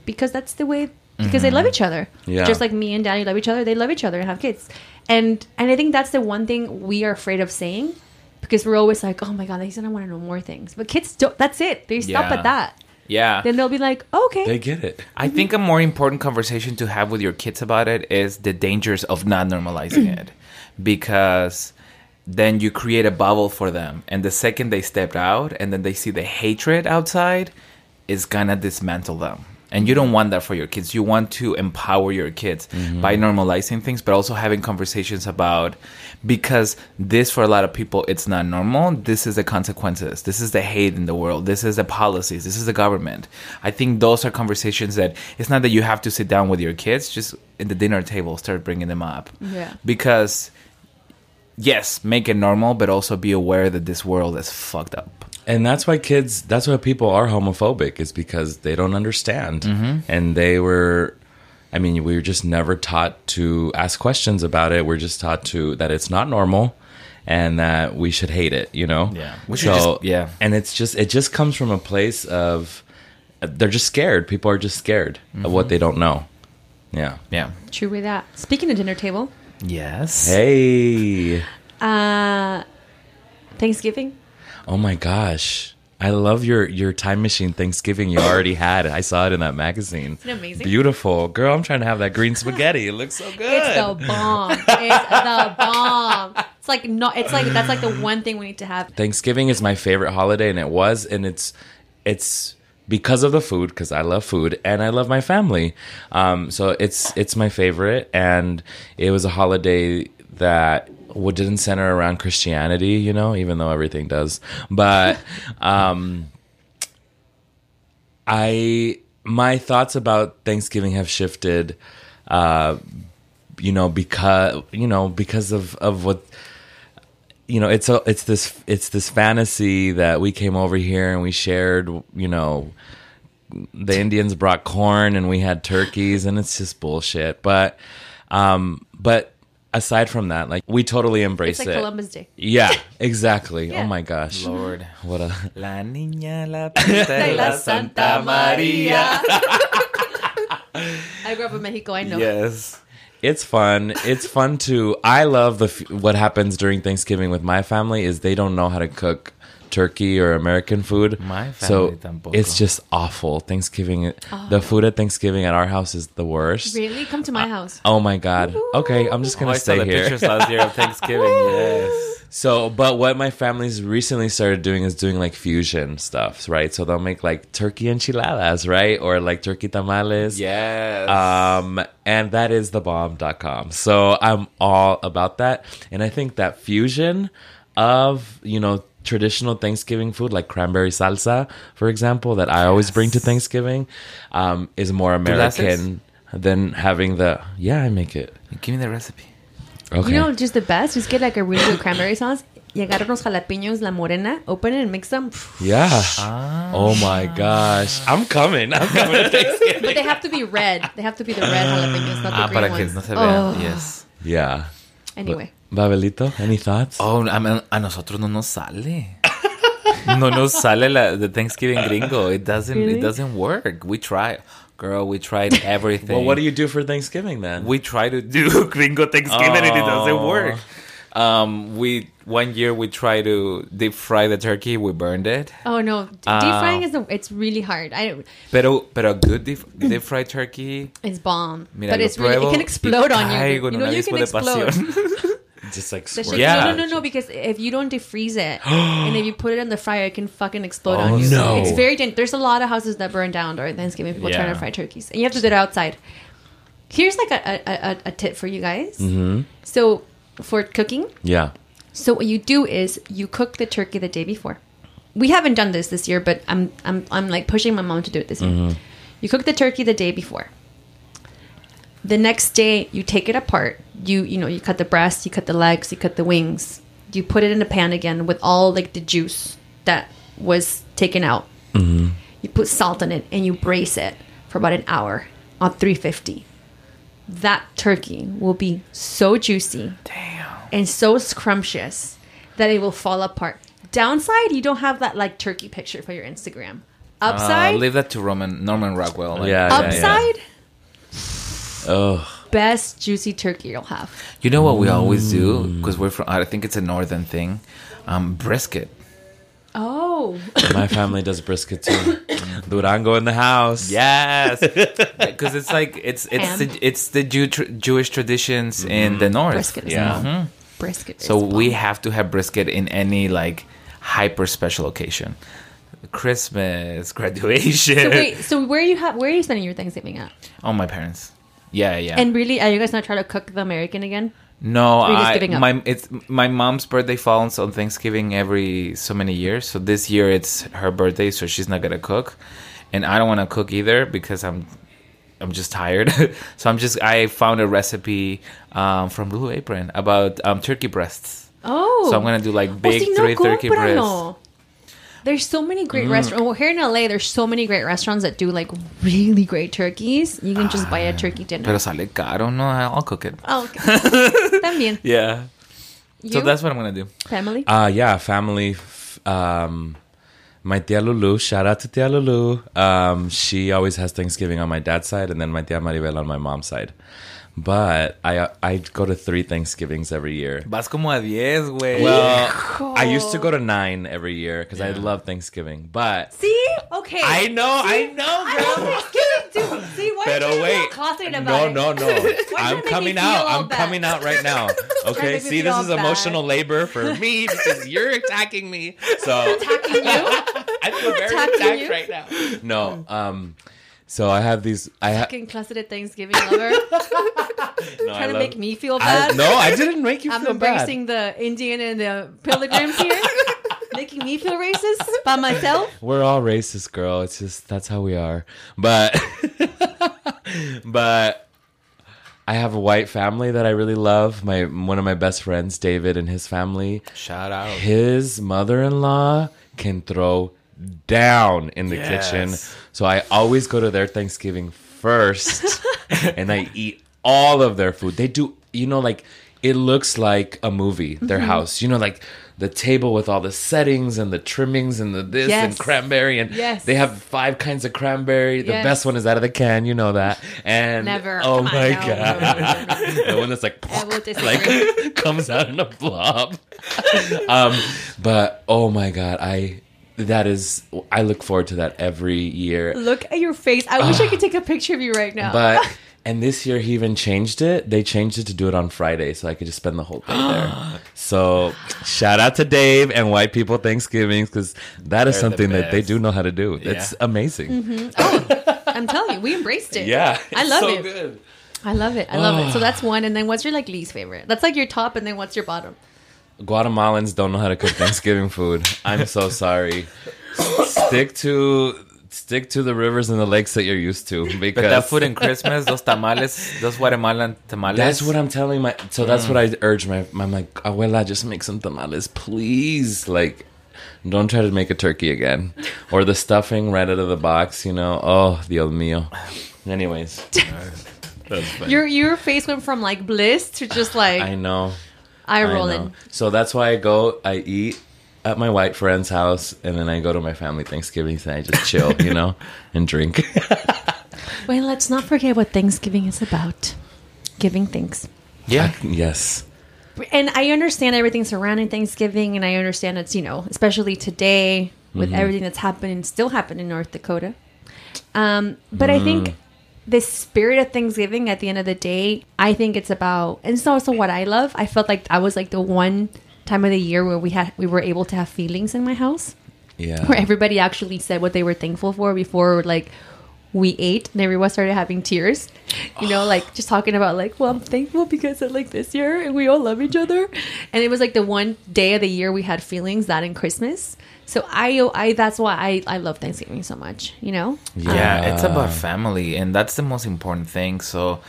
because that's the way because they love each other Yeah. just like me and daddy love each other they love each other and have kids and and i think that's the one thing we are afraid of saying because we're always like oh my god he's gonna want to know more things but kids don't that's it they stop Yeah. at that Yeah. then they'll be like okay they get it. I think a more important conversation to have with your kids about it is the dangers of not normalizing it. Because then you create a bubble for them. And the second they step out and then they see the hatred outside, it's gonna dismantle them. And you don't want that for your kids. You want to empower your kids mm-hmm. by normalizing things, but also having conversations about because this for a lot of people it's not normal. This is the consequences. This is the hate in the world. This is the policies. This is the government. I think those are conversations that it's not that you have to sit down with your kids, just in the dinner table start bringing them up. Yeah. Because yes, make it normal, but also be aware that this world is fucked up. And that's why kids, that's why people are homophobic, is because they don't understand. And they were, I mean, we were just never taught to ask questions about it. We're just taught to, that it's not normal and that we should hate it, you know? Yeah. We should just- yeah. And it's just, it just comes from a place of, they're just scared. People are just scared of what they don't know. Yeah. Yeah. true with that speaking of dinner table Yes. Hey. uh thanksgiving Oh my gosh. I love your your time machine Thanksgiving you already had. I saw it in that magazine. It amazing? Beautiful. Girl, I'm trying to have that green spaghetti. It looks so good. It's the bomb. It's the bomb. It's like not. It's like that's like the one thing we need to have. Thanksgiving is my favorite holiday and it was and it's it's because of the food because I love food and I love my family. Um, so it's it's my favorite and it was a holiday that didn't center around Christianity, you know, even though everything does. But um, I my thoughts about Thanksgiving have shifted. Uh, you know, because you know because of of what you know it's a it's this it's this fantasy that we came over here and we shared you know the indians brought corn and we had turkeys and it's just bullshit but um but aside from that like we totally embrace It's like it Columbus Day. yeah exactly oh Yeah. oh my gosh Lord. what a La niña, la pista la la Santa Maria. I grew up in Mexico. I know. Yes. it's fun it's fun to i love the f- what happens during thanksgiving with my family is they don't know how to cook turkey or american food My so family tampoco. it's just awful thanksgiving the food at thanksgiving at our house is the worst Really? Come to my house. oh my god okay i'm just Oh, gonna I saw stay the here pictures last year of Thanksgiving. yes. so but what my family's recently started doing is doing like fusion stuff right so they'll make like turkey enchiladas right or like turkey tamales Yes. um and that is the thebomb.com so i'm all about that and i think that fusion of you know traditional thanksgiving food like cranberry salsa for example that i always bring to thanksgiving um is more american than having the yeah i make it Give me the recipe. okay You know, just the best. Just get like a really good cranberry sauce. Y agarra unos jalapeños, la morena, open it and mix them. yeah oh my gosh i'm coming i'm coming to thanksgiving But they have to be red. They have to be the red jalapeños, not the Ah, green para que ones. no se vean. Oh. Yes. yeah Anyway. Babelito any thoughts Oh, a, a nosotros no nos sale. no nos sale la, the Thanksgiving gringo. It doesn't. Really? It doesn't work. We try, girl. We tried everything. well what do you do for thanksgiving then We try to do gringo Thanksgiving and it doesn't Oh. work. Um, we one year we tried to deep fry the turkey. We burned it. Oh no, deep Ah. frying is the, it's really hard. I Pero, pero good deep, deep fried turkey. it's bomb, Mira, but lo it's really it can explode on you. You know you can explode. Just like squirt Yeah. No, no, no, no. Because if you don't defreeze it and if you put it in the fryer, it can fucking explode on Oh, you. no. It's very dangerous. There's a lot of houses that burn down during Thanksgiving. People trying Yeah. to fry turkeys, and you have to do it outside. Here's like a, a, a, a tip for you guys. Mm-hmm. So for cooking, Yeah. so what you do is you cook the turkey the day before. We haven't done this this year, but I'm I'm I'm like pushing my mom to do it this year. You cook the turkey the day before. The next day you take it apart. You you know, you cut the breast, you cut the legs, you cut the wings. You put it in a pan again with all like the juice that was taken out. You put salt in it and you brace it for about an hour on 350. That turkey will be so juicy and so scrumptious that it will fall apart. Downside, you don't have that like turkey picture for your Instagram. Uh, Upside, leave that to Roman Norman Rockwell. Like, Yeah, yeah, yeah. Upside, Oh, best juicy turkey you'll have. You know what we always do Mm. because we're from. I think it's a northern thing. Um, brisket. Oh, my family does brisket too. Durango in the house. Yes, because it's like it's it's Ham. the, it's the Jew tr- Jewish traditions in the north. brisket is Yeah. bomb. Brisket. So is we have to have brisket in any like hyper special occasion, Christmas, graduation. So wait, so where you have where are you spending your Thanksgiving at? Oh, my parents. Yeah, yeah. And really, are you guys not trying to cook the American again? No, Or you're just I, my it's my mom's birthday falls on Thanksgiving every so many years. So this year it's her birthday, so she's not gonna cook, and I don't want to cook either because I'm I'm just tired. so I'm just I found a recipe um, from Blue Apron about um, turkey breasts. Oh, So I'm gonna do like Oh, big si no three turkey breasts. Comprano. There's so many great Mm. restaurants. Well, here in LA, there's so many great restaurants that do like really great turkeys. You can just buy a turkey dinner. Pero sale caro, no? I'll cook it. oh, okay. También. Yeah. You, So that's what I'm gonna do. family. Uh yeah, family. Um, my tia Lulu, shout out to tia Lulu. Um, she always has Thanksgiving on my dad's side, and then my tia Maribel on my mom's side. But I I go to three Thanksgivings every year. Vas como a 10, güey. Well, I used to go to nine every year because I love Thanksgiving. But See, okay. I know, I know, I love Thanksgiving too. See, why Pero are you wait, all closeted no, it? no, no. you I'm coming out. I'm bad? coming out right now. Okay, see, this all is emotional labor for me because you're attacking me. So Attacking you? I feel very Attacking attacked you? right now. No, um, so I have these. I have Fucking closeted Thanksgiving lover. no, I Trying to love- make me feel I, bad. no, I didn't make you I'm feel bad. embracing the Indian and the pilgrims here, making me feel racist by myself. We're all racist, girl. It's just that's how we are. But but I have a white family that I really love. My one of my best friends, David, and his family. Shout out. His mother-in-law can throw down in the Yes. kitchen. So I always go to their Thanksgiving first and I eat all of their food. They do, you know, like it looks like a movie, their Mm-hmm. house. You know, like the table with all the settings and the trimmings and the this and cranberry and Yes. they have five kinds of cranberry. The Yes. best one is out of the can, you know that. And Never. Oh my no, god. no, no, the one that's like I will disagree. like comes out in a blob. um, but oh my god, I that is I look forward to that every year. Look at your face. I wish I could take a picture of you right now. But and this year he even changed it. They changed it to do it on Friday, so I could just spend the whole day there. So shout out to Dave and White People Thanksgivings because that is They're the something that they do know how to do. It's Yeah. amazing. Mm-hmm. Oh, I'm telling you, we embraced it. Yeah, I love so it. Good. I love it. I love it. So that's one. And then what's your like least favorite? That's like your top, and then what's your bottom? Guatemalans don't know how to cook Thanksgiving food. I'm so sorry. Stick to stick to the rivers and the lakes that you're used to because But that food in Christmas, those tamales, those Guatemalan tamales. That's what I'm telling my. So that's what mm. I urge my. I'm like, abuela, just make some tamales, please. Like, don't try to make a turkey again, or the stuffing right out of the box. You know, oh, the old mío. Anyways. Your your face went from like bliss to just like I know. Eye I know. rolling. So that's why I go. I eat at my white friend's house, and then I go to my family Thanksgivings, and I just chill, you know, and drink. Wait, let's not forget what Thanksgiving is about. Giving thanks. Yeah. yes. And I understand everything surrounding Thanksgiving, and I understand it's, you know, especially today with everything that's happening, still happening in North Dakota. Um, but I think this spirit of Thanksgiving at the end of the day, I think it's about and it's also what I love. I felt like I was like the one time of the year where we had we were able to have feelings in my house. Yeah. where everybody actually said what they were thankful for before like we ate. And everyone started having tears. You know like just talking about like well i'm thankful because of like this year and we all love each other. And it was like the one day of the year we had feelings that in christmas so i i that's why i i love thanksgiving so much you know? Yeah. It's about family and that's the most important thing. So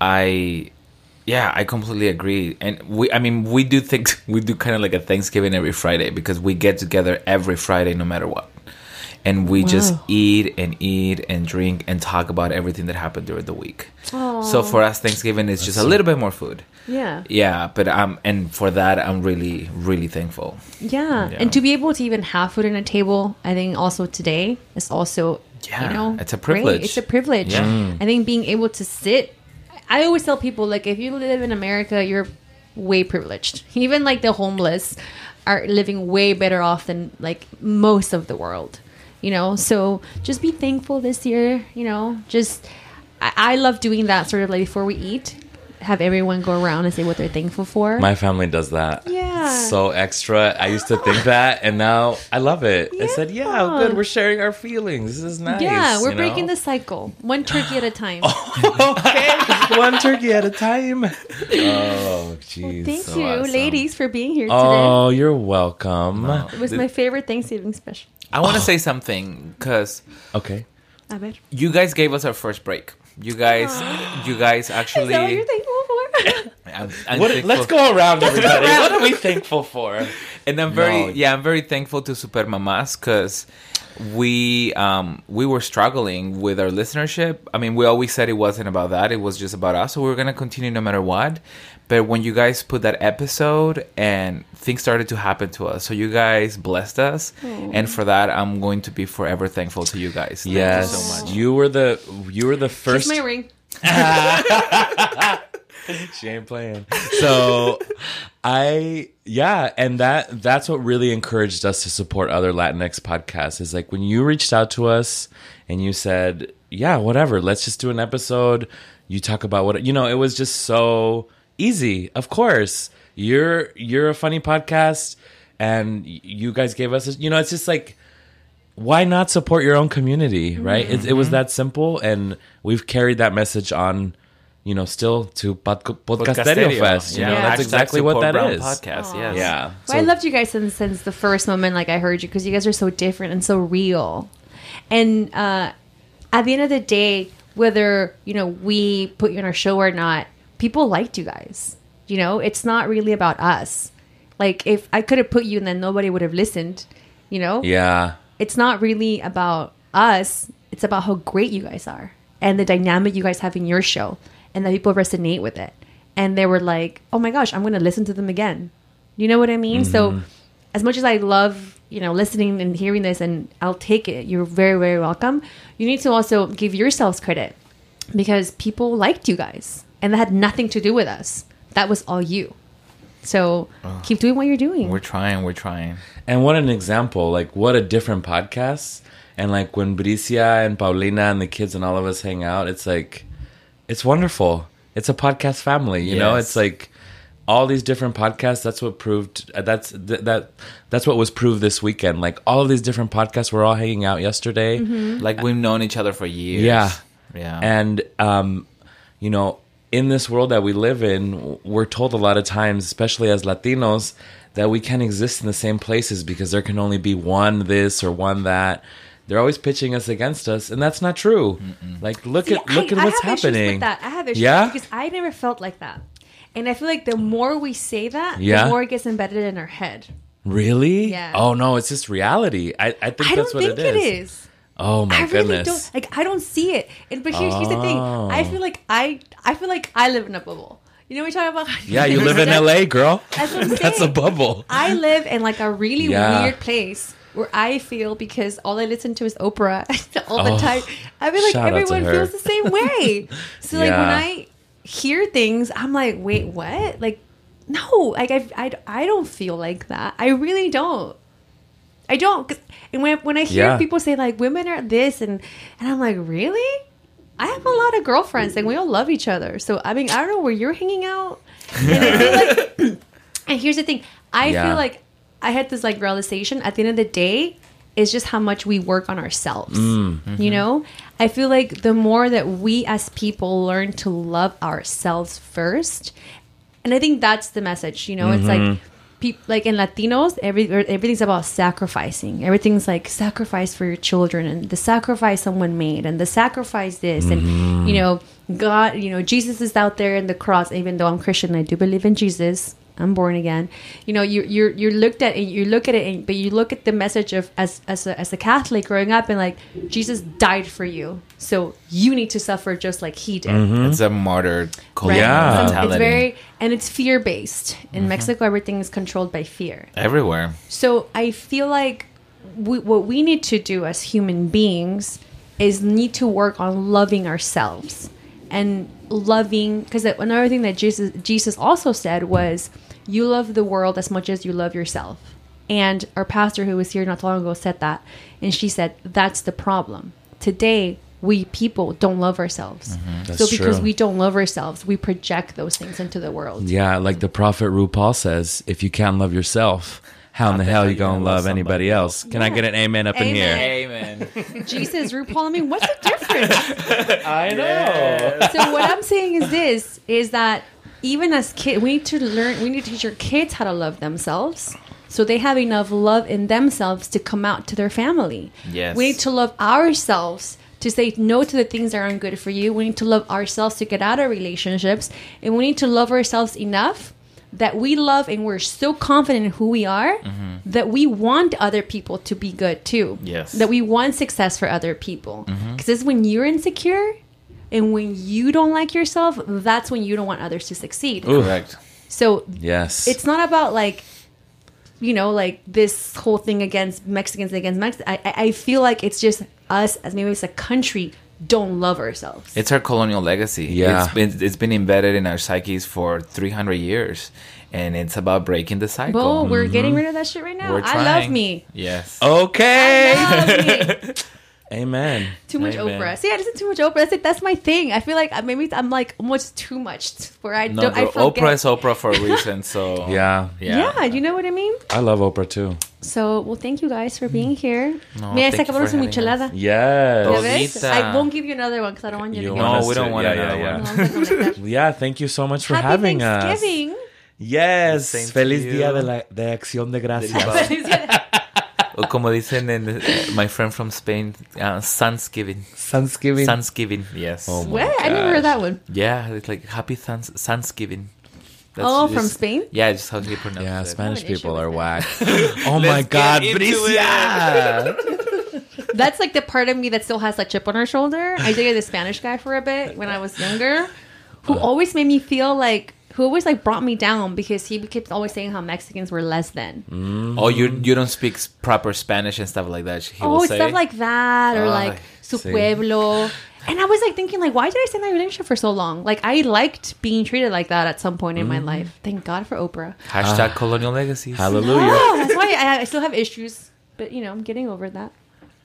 i yeah i completely agree. And we i mean we do think we do kind of like a thanksgiving every friday because we get together every friday no matter what and we just eat and eat and drink and talk about everything that happened during the week. So for us thanksgiving is just a little bit more food. Yeah. Yeah but um and for that i'm really really thankful. Yeah. Yeah. and to be able to even have food on a table i think also today is also Yeah, you know it's a great. privilege. it's a privilege. Yeah. Mm. i think being able to sit i always tell people like if you live in america you're way privileged. Even like the homeless are living way better off than like most of the world you know so just be thankful this year you know just i, I love doing that sort of like before we eat have everyone go around and say what they're thankful for My family does that. Yeah. So extra. I used to think that, and now I love it. I said, yeah, Yeah. good. We're sharing our feelings. This is nice. yeah we're you breaking know? the cycle one turkey at a time okay, one turkey at a time. Oh, jeez. Thank so you, awesome. ladies, for being here oh, today. Oh, you're welcome. It was my favorite Thanksgiving special. I want to say something because Okay. A ver. you guys gave us our first break you guys you guys actually Is that what you're thankful for? I'm, I'm What, thankful- let's go around, everybody. what are we thankful for? and I'm very No. yeah I'm very thankful to Super Mamas because we um we were struggling with our listenership. I mean, we always said it wasn't about that; it was just about us. So we are gonna continue no matter what. But when you guys put that episode and things started to happen to us, so you guys blessed us, and for that I'm going to be forever thankful to you guys. Thank Yes, you so much. you were the you were the Here's first. my ring. she ain't playing. So I yeah, and that that's what really encouraged us to support other Latinx podcasts is like when you reached out to us and you said, "Yeah, whatever, let's just do an episode." You talk about what you know, it was just so easy. Of course. You're you're a funny podcast and you guys gave us a, you know, it's just like why not support your own community, right? It, it Mm-hmm. was that simple, and we've carried that message on, you know, still to Pod- Podcasterio Fest. You know, that's Hashtag exactly what support that Brown is. Podcast, yes. Yeah. Well, I loved you guys since, since the first moment, like I heard you, because you guys are so different and so real. And uh, at the end of the day, whether you know we put you on our show or not, people liked you guys. You know, it's not really about us. Like if I could have put you and then nobody would have listened. You know, Yeah. it's not really about us. It's about how great you guys are and the dynamic you guys have in your show and that people resonate with it. And they were like, oh my gosh, I'm going to listen to them again. You know what I mean? So, mm-hmm. as much as I love, you know, listening and hearing this and I'll take it, you're very, very welcome. You need to also give yourselves credit because people liked you guys and that had nothing to do with us. That was all you. So, keep doing what you're doing. We're trying, we're trying. And what an example! Like, what a different podcast. And like when Bricia and Paulina and the kids and all of us hang out, it's like, it's wonderful. It's a podcast family, you know. It's like all these different podcasts. That's what proved. uh, That's th- that. That's what was proved this weekend. Like all of these different podcasts were all hanging out yesterday. Like we've known each other for years. Yeah. Yeah. And um, you know, in this world that we live in, we're told a lot of times, especially as Latinos, that we can't exist in the same places because there can only be one this or one that. They're always pitching us against us, and that's not true. Like, look See, at look I- at I what's have happening. With that. I have issues Yeah? because I never felt like that, and I feel like the more we say that, Yeah? the more it gets embedded in our head. Really? Yeah. Oh no, it's just reality. I, I think I that's don't what think it is. it is. Oh my I really goodness. don't like. I don't see it. And but here's, here's the thing. I feel like I I feel like I live in a bubble. You know what we're talking about? yeah, you live in LA, girl. That's what I'm That's a bubble. I live in like a really Yeah. weird place where I feel because all I listen to is Oprah all the Oh, time. I feel like shout out to everyone her. feels the same way. so like when I hear things, I'm like, wait, what? Like, no, like I, I, I don't feel like that. I really don't. I don't. and when when I hear Yeah. people say like women are this and and I'm like, really? I have a lot of girlfriends and we all love each other. So I mean, I don't know where you're hanging out. And, I like, and here's the thing: I Yeah. feel like I had this like realization. At the end of the day, is just how much we work on ourselves. Mm. You mm-hmm. know, I feel like the more that we as people learn to love ourselves first, and I think that's the message. You know, it's like. Mm-hmm. Peop, like in Latinos, every er, everything's about sacrificing. Everything's like sacrifice for your children and the sacrifice someone made and the sacrifice this and mm-hmm. you know God, you know Jesus is out there in the cross. Even though I'm Christian, I do believe in Jesus. I'm born again. You know, you you're you're looked at and you look at it, and, but you look at the message of as as a, as a Catholic growing up and like Jesus died for you, so you need to suffer just like he did. Mm-hmm. It's a martyr culture Right? Yeah. So mentality. It's very and it's fear based. In mm-hmm. Mexico, everything is controlled by fear. everywhere. So I feel like we, what we need to do as human beings is need to work on loving ourselves and loving because another thing that Jesus Jesus also said was you love the world as much as you love yourself. And our pastor who was here not too long ago said that and she said that's the problem. Today we people don't love ourselves. Mm-hmm. That's so because true. we don't love ourselves, we project those things into the world. Yeah, like the prophet RuPaul says, if you can't love yourself, how in the hell are you gonna love anybody else? Can I get an amen up in here? Amen. Amen. Jesus, RuPaul, I mean, what's the difference? I know. so what I'm saying is this: is that even as kids, we need to learn. We need to teach our kids how to love themselves, so they have enough love in themselves to come out to their family. Yes. we need to love ourselves to say no to the things that aren't good for you. We need to love ourselves to get out of relationships, and we need to love ourselves enough that we love and we're so confident in who we are mm-hmm. that we want other people to be good too. Yes. That we want success for other people. Mm-hmm. Because it's when you're insecure and when you don't like yourself, that's when you don't want others to succeed. Correct. So Yes. it's not about like, you know, like this whole thing against Mexicans against Mexicans. I, I I feel like it's just us as maybe it's a country don't love ourselves. It's our colonial legacy. Yeah. It's been, it's been embedded in our psyches for 300 years. And it's about breaking the cycle. well, we're getting mm-hmm. rid of that shit right now. We're I love me. Yes. okay. I love me. Amen. Too much Amen. Oprah. See, I listen too much Oprah. That's like that's my thing. I feel like I- maybe I'm like almost too much where I No, don't. I forget. Oprah is Oprah for a reason. So Yeah. yeah. Yeah, you know what I mean. I love Oprah too. So, well, thank you guys for being mm. here. No, May I thank you sacar for su having michelada? Yes. Ya ves? Bonita. I won't give you another one because I don't want you, You to want No, we don't want yeah, another yeah, one. No, I'm not gonna make that. Yeah, thank you so much for Happy having us. Thanksgiving. Yes. Feliz. Día de, la, de Acción de Gracias. O como dicen en, uh, my friend from Spain, uh, Thanksgiving. Thanksgiving. Thanksgiving, yes. Oh my What? I never heard that one. Yeah, it's like happy Thanks- Thanksgiving. Oh, from Spain? Yeah, just how he pronounces Yeah, it. Yeah, Spanish people are that. whack. oh my God, Bricia. That's like the part of me that still has that chip on her shoulder. I dated a Spanish guy for a bit when I was younger, who always made me feel like, who always like brought me down because he kept always saying how Mexicans were less than. Mm. Oh, you you don't speak proper Spanish and stuff like that. He oh, will say. stuff like that, or Ay, like su sí. pueblo. And I was like thinking, like, why did I stay in that relationship for so long? Like, I liked being treated like that at some point in my mm. life. Thank God for Oprah. Hashtag ah. colonial legacies. Hallelujah. Oh, that's why I, I still have issues, but you know, I'm getting over that.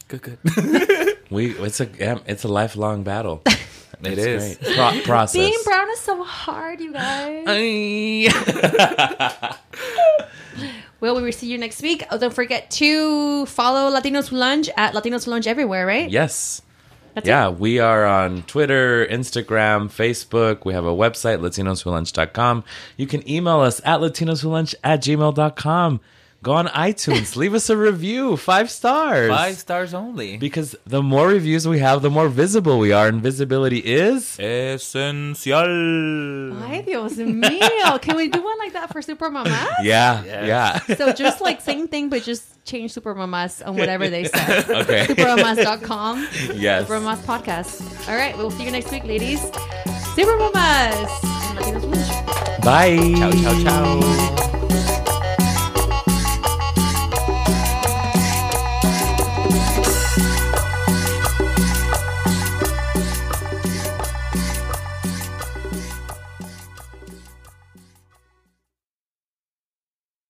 Good, good. We it's a yeah, it's a lifelong battle. It It's Pro- process. Being brown is so hard, you guys. Well, we will see you next week. Oh, don't forget to follow Latinos Who Lunch at Latinos Who Lunch everywhere, right? Yes. That's yeah, we are on Twitter, Instagram, Facebook. We have a website, latinoswholunch.com. You can email us at latinoswholunch at gmail.com. Go on iTunes, leave us a review, five stars. Five stars only. Because the more reviews we have, the more visible we are, and visibility is. Esencial. Ay, Dios mío. Can we do one like that for Super Mamas? Yeah, Yes. yeah. So just like same thing, but just change Super Mamas on whatever they say. Okay. Supermamas.com. Yes. Super Mamas podcast. All right, we'll see you next week, ladies. Super Mamas. and Latinos Who Lunch. Bye. Ciao, ciao, ciao.